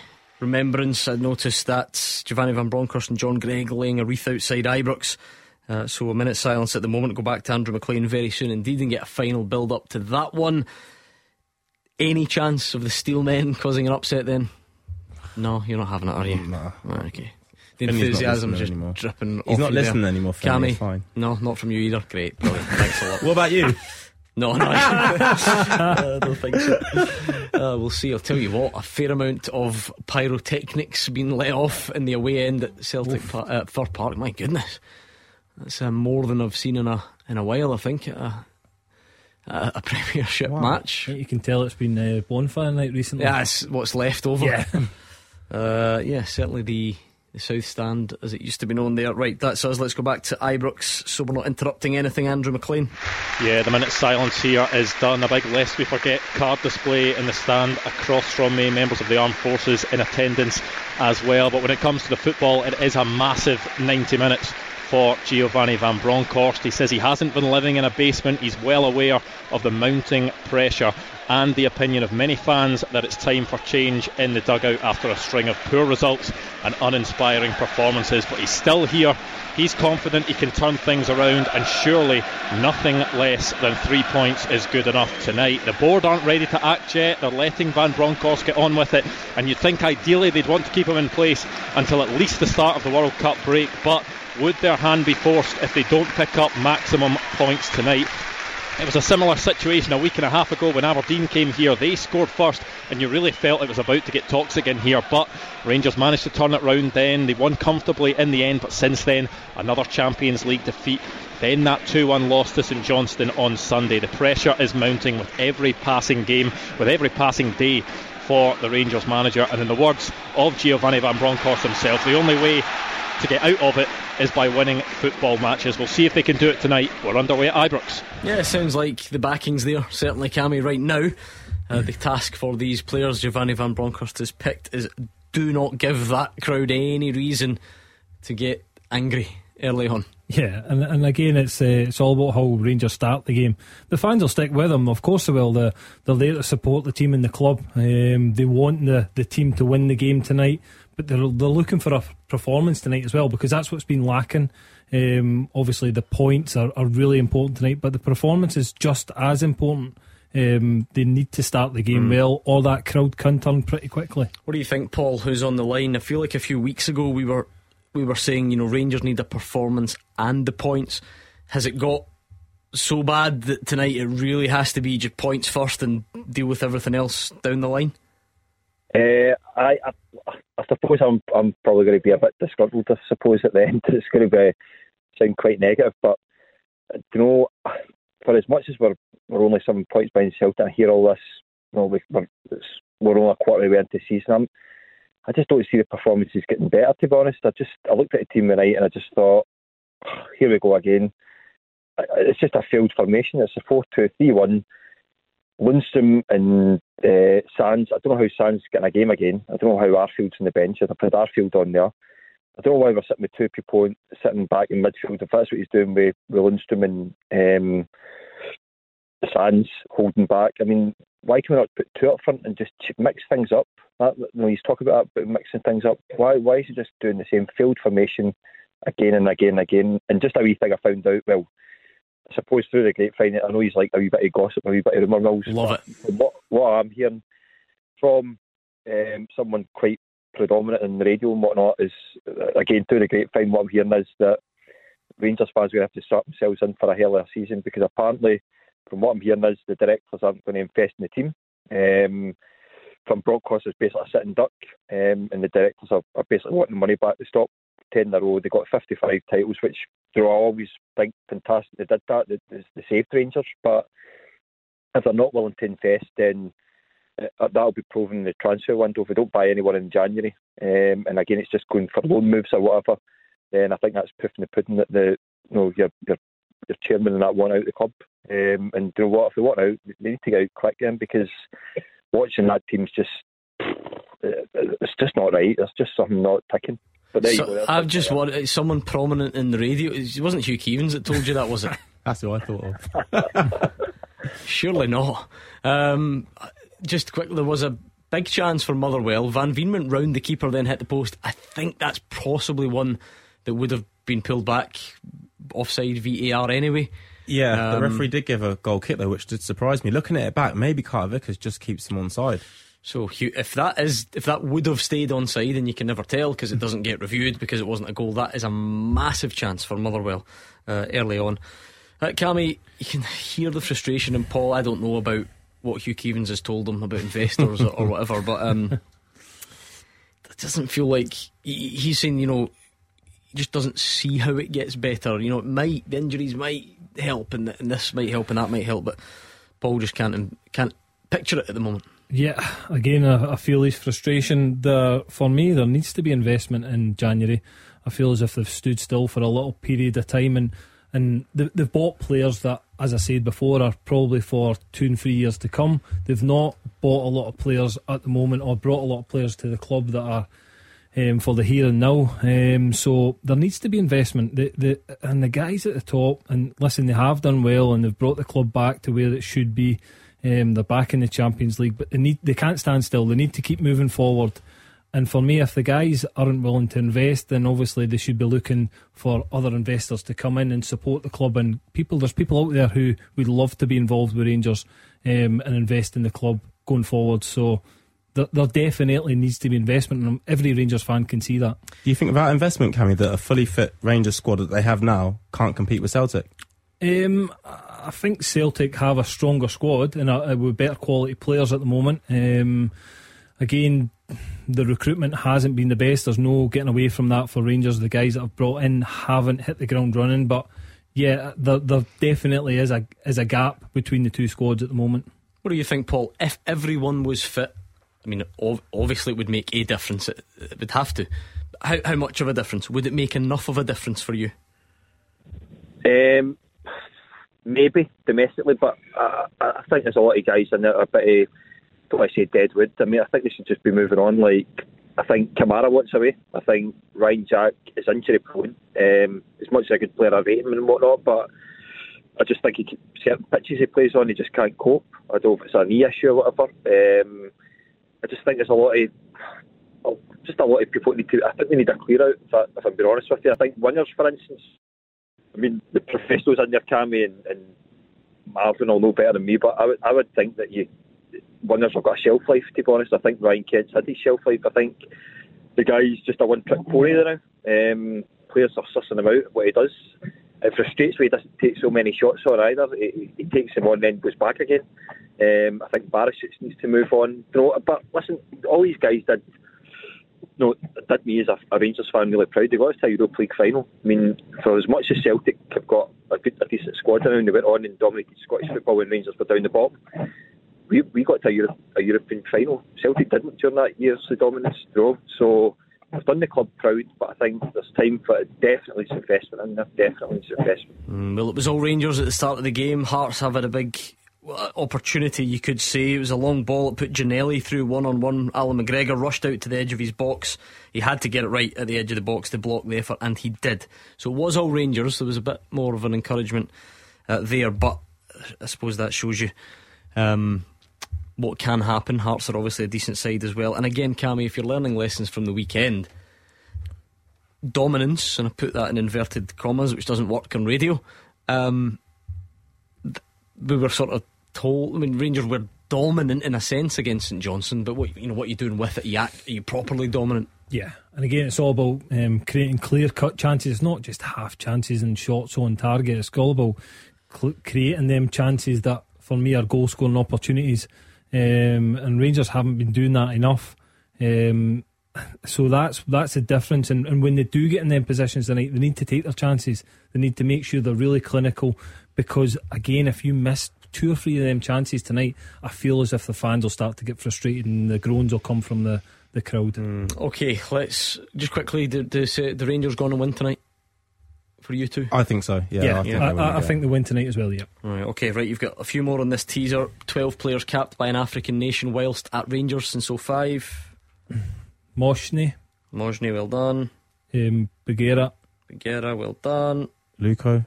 remembrance. I noticed that Giovanni Van Bronckhorst and John Greig laying a wreath outside Ibrox. Uh, so a minute silence at the moment. Go back to Andrew McLean very soon indeed and get a final build up to that one. Any chance of the Steelmen causing an upset then? No, you're not having it, are you? No. Right, okay. The enthusiasm's just anymore. dripping He's not you there. listening anymore, Cammy? fine. No, not from you either. Great. Thanks a lot. *laughs* What about you? No, no, *laughs* *laughs* I don't think so. Uh, we'll see. I'll tell you what, a fair amount of pyrotechnics being let off in the away end at Celtic Par- Fir Park. My goodness, that's uh, more than I've seen in a in a while. I think at a, at a *laughs* Premiership match. You can tell it's been uh, bonfire night recently. Yeah, it's what's left over. Yeah. Uh, yeah, certainly the, the South Stand, as it used to be known there. Right, that's us. Let's go back to Ibrox so we're not interrupting anything, Andrew McLean. Yeah, the minute silence here is done. A big lest we forget card display in the stand across from me. Members of the armed forces in attendance as well. But when it comes to the football, it is a massive 90 minutes for Giovanni Van Bronckhorst. He says he hasn't been living in a basement. He's well aware of the mounting pressure and the opinion of many fans that it's time for change in the dugout after a string of poor results and uninspiring performances. But he's still here. He's confident he can turn things around, and surely nothing less than three points is good enough tonight. The board aren't ready to act yet. They're letting Van Bronckhorst get on with it, and you'd think ideally they'd want to keep him in place until at least the start of the World Cup break. But would their hand be forced if they don't pick up maximum points tonight? It was a similar situation a week and a half ago when Aberdeen came here. They scored first, and you really felt it was about to get toxic in here. But Rangers managed to turn it round then. They won comfortably in the end, but since then, another Champions League defeat. Then that 2 1 loss to St Johnstone on Sunday. The pressure is mounting with every passing game, with every passing day for the Rangers manager. And in the words of Giovanni Van Bronckhorst himself, the only way to get out of it is by winning football matches. We'll see if they can do it tonight. We're underway at Ibrox. Yeah, it sounds like the backing's there. Certainly, Cammy, right now. Uh, the task for these players Giovanni Van Bronckhorst has picked is do not give that crowd any reason to get angry early on. Yeah, and and again, it's uh, it's all about how Rangers start the game. The fans will stick with them, of course they will. They're, they're there to support the team and the club. Um, they want the, the team to win the game tonight, but they're they're looking for a performance tonight as well because that's what's been lacking. Um, obviously, the points are, are really important tonight, but the performance is just as important. Um, they need to start the game Mm. well, or that crowd can turn pretty quickly. What do you think, Paul? Who's on the line? I feel like a few weeks ago we were we were saying you know Rangers need a performance and the points. Has it got so bad that tonight it really has to be just points first and deal with everything else down the line? Uh, I, I, I suppose I'm, I'm probably going to be a bit disgruntled. I suppose at the end *laughs* it's going to be sound quite negative, but uh, you know, for as much as we're we're only seven points behind Celtic, I hear all this. You know, we, we're it's, we're only a quarter of the way into the season. I'm, I just don't see the performances getting better. To be honest, I just I looked at the team tonight and I just thought, here we go again. It's just a failed formation. It's a four-two-three-one. Lundstrom and uh, Sands. I don't know how Sands getting a game again. I don't know how Arfield's on the bench. I've put Arfield on there. I don't know why we're sitting with two people in- sitting back in midfield. If that's what he's doing with, with Lundstrom and um, Sands holding back. I mean, why can we not put two up front and just mix things up? That, you know, he's talking about but mixing things up. Why? Why is he just doing the same field formation again and again and again? And just a wee thing I found out. Well, I suppose through the grapevine, I know he's like a wee bit of gossip, a wee bit of rumour mills. Love it. From what, what I'm hearing from um, someone quite predominant in the radio and whatnot is, uh, again, through the grapevine, what I'm hearing is that Rangers fans are going to have to start themselves in for a hell of a season because apparently, from what I'm hearing, is the directors aren't going to invest in the team. Um, from Broncos is basically a sitting duck, um, and the directors are, are basically wanting money back. They stopped 10 in a row. They got 55 titles, which they were always think fantastic. They did that. They saved Rangers, but if they're not willing to invest, then uh, that'll be proven in the transfer window. If they don't buy anyone in January, um, and again it's just going for loan moves or whatever, then I think that's proof in the pudding that the you know your your, your chairman and that want out of the club. Um, and you know what? If they want out, they need to get out quick then because watching that team's just it's just not right. There's just something not ticking. But there you So, go. I've just wanted someone prominent in the radio. It wasn't Hugh Keevins that told you that, was it? *laughs* *laughs* That's what I thought of. Surely not. Um, just quickly, there was a big chance for Motherwell. Van Veen went round the keeper, then hit the post. I think that's possibly one that would have been pulled back offside VAR anyway. Yeah, the Um, referee did give a goal kick though, which did surprise me. Looking at it back, maybe Carter Vickers just keeps him on side. So if that is if that would have stayed on side, and you can never tell because it doesn't get reviewed because it wasn't a goal. That is a massive chance for Motherwell uh, early on. Uh, Cammy, you can hear the frustration in Paul. I don't know about what Hugh Keevins has told him about investors or, or whatever, but um, it doesn't feel like he, he's saying you know he just doesn't see how it gets better. You know, it might the injuries might help, and, and this might help, and that might help, but Paul just can't can't picture it at the moment. Yeah, again, I, I feel his frustration. The for me, there needs to be investment in January. I feel as if they've stood still for a little period of time, and and they, they've bought players that, as I said before, are probably for two and three years to come. They've not bought a lot of players at the moment, or brought a lot of players to the club that are um, for the here and now. Um, so there needs to be investment. The, the and the guys at the top, and listen, they have done well, and they've brought the club back to where it should be. Um, they're back in the Champions League, but they need they can't stand still. They need to keep moving forward. And for me, if the guys aren't willing to invest, then obviously they should be looking for other investors to come in and support the club. And people, there's people out there who would love to be involved with Rangers um, and invest in the club going forward. So there, there definitely needs to be investment, and every Rangers fan can see that. Do you think without investment, Cammy, that a fully fit Rangers squad that they have now can't compete with Celtic? Um, I I think Celtic have a stronger squad and a, with better quality players at the moment. Um, again, the recruitment hasn't been the best. There's no getting away from that for Rangers. The guys that have brought in haven't hit the ground running, but yeah, there, there definitely is a is a gap between the two squads at the moment. What do you think, Paul? If everyone was fit, I mean, ov- obviously it would make a difference. It, it would have to. How how much of a difference? Would it make enough of a difference for you? Um, maybe domestically, but I, I think there's a lot of guys in there a bit. Of, don't want to say deadwood. I mean, I think they should just be moving on. Like, I think Kamara wants away. I think Ryan Jack is injury prone. Um, as much as a good player, I rate him and whatnot, but I just think he can, certain pitches he plays on, he just can't cope. I don't know if it's a knee issue or whatever. Um, I just think there's a lot of just a lot of people need to. I think they need a clear out. If, I, if I'm being honest with you, I think wingers, for instance. I mean, the professionals there, Cammy and, and Marvin, will know better than me, but I would I would think that you wingers have got a shelf life. To be honest, I think Ryan Kent's had his shelf life. I think the guy's just a one-trick pony there now. Um, players are sussing him out what he does. It frustrates me he doesn't take so many shots on either. He, he takes them on and then goes back again. Um, I think Barisic needs to move on. You know, but listen, all these guys did. No, it did me as a, a Rangers fan really proud. They got us to a Europa League final. I mean, for as much as Celtic have got a good, a decent squad around, they went on and dominated Scottish football when Rangers were down the bottom we we got to a, Europe, a European final. Celtic didn't during that year's so dominance, know. So I've done the club proud, but I think there's time for definitely some investment in there. Definitely investment. Mm, well, it was all Rangers at the start of the game. Hearts have had a big opportunity, you could say. It was a long ball. It put Ginnelly through one on one. Allan McGregor rushed out to the edge of his box. He had to get it right at the edge of the box to block the effort, and he did. So it was all Rangers. There was a bit more of an encouragement uh, there, but I suppose that shows you. Um, what can happen. Hearts are obviously a decent side as well. And again, Cammy, if you're learning lessons from the weekend, dominance, and I put that in inverted commas, which doesn't work on radio. Um, we were sort of told. I mean, Rangers were dominant in a sense against St Johnstone, but what you know, what are you doing with it? Are you, act, are you properly dominant? Yeah, and again, it's all about um, creating clear cut chances. It's not just half chances and shots on target. It's all about cl- creating them chances that, for me, are goal scoring opportunities. Um, and Rangers haven't been doing that enough. Um, so that's that's the difference. And, and, when they do get in them positions tonight, they need to take their chances. They need to make sure they're really clinical. Because again, if you miss two or three of them chances tonight, I feel as if the fans will start to get frustrated and the groans will come from the the crowd. Mm. Okay, let's just quickly. Do, do the Rangers going to win tonight? for you two? I think so. Yeah, yeah. I, think, I, I, I think they win tonight as well. Yeah. Right. Okay. Right. You've got a few more on this teaser. Twelve players capped by an African nation whilst at Rangers since 05. *clears throat* Mohsni. Mohsni, well done. Um, Bougherra. Bougherra, well done. Luco.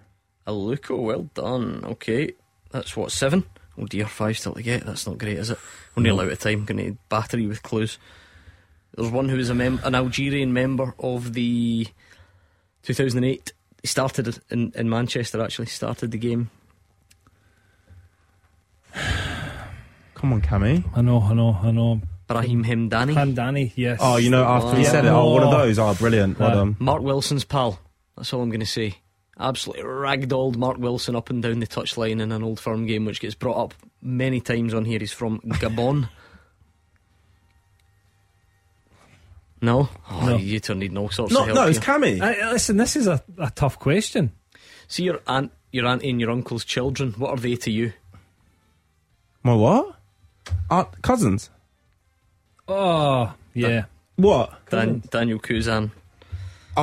Aluko, well done. Okay. That's what, seven? Oh dear, five still to get. That's not great, is it? We're nearly out of time. Going to battery with clues. There's one who is a mem- an Algerian member of the 2008 he started in, in Manchester, actually. Started the game. *sighs* Come on, Cammy. I know, I know, I know. Brahim Hemdani. Hemdani, yes. Oh, you know, after he said it, oh, one of oh. those. Oh, brilliant. Well done. Mark Wilson's pal. That's all I'm going to say. Absolutely ragdolled Mark Wilson up and down the touchline in an old firm game, which gets brought up many times on here. He's from Gabon. *laughs* No? Oh, No. You two need all sorts No, of help. no, it's here. Cammy. I, listen, this is a, a tough question. See your aunt, your auntie and your uncle's children. What are they to you? My what? Uh, cousins. Oh, yeah. What? Dan, Daniel Cousin.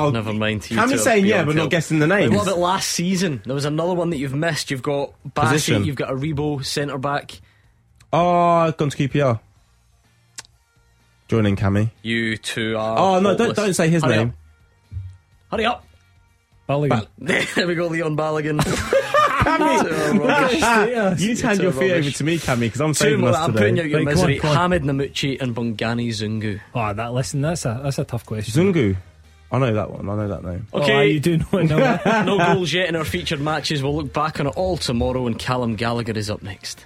Oh, Never mind. you Cammy's two are saying yeah, beyond but not guessing the names. What about last season? There was another one that you've missed. You've got Bassett, Position. you've got a Rebo centre back. Oh, gone to QPR. Joining Cammy. You two are. Oh no, don't hopeless. don't say his Hurry name. Up. Hurry up! Balogun. *laughs* there we go, Leon Balogun. *laughs* Cammy, *laughs* you You hand your feet over to me, Cammy, because I'm Two saving more. us I'm putting you out your Right, come on, misery. come on. Hamed Namouchi and Bongani Zungu. Oh, that listen, that's a that's a tough question. Zungu. I know that one. I know that name. Oh, Okay. you do know it *laughs* no goals yet in our featured matches. We'll look back on it all tomorrow, and Callum Gallagher is up next.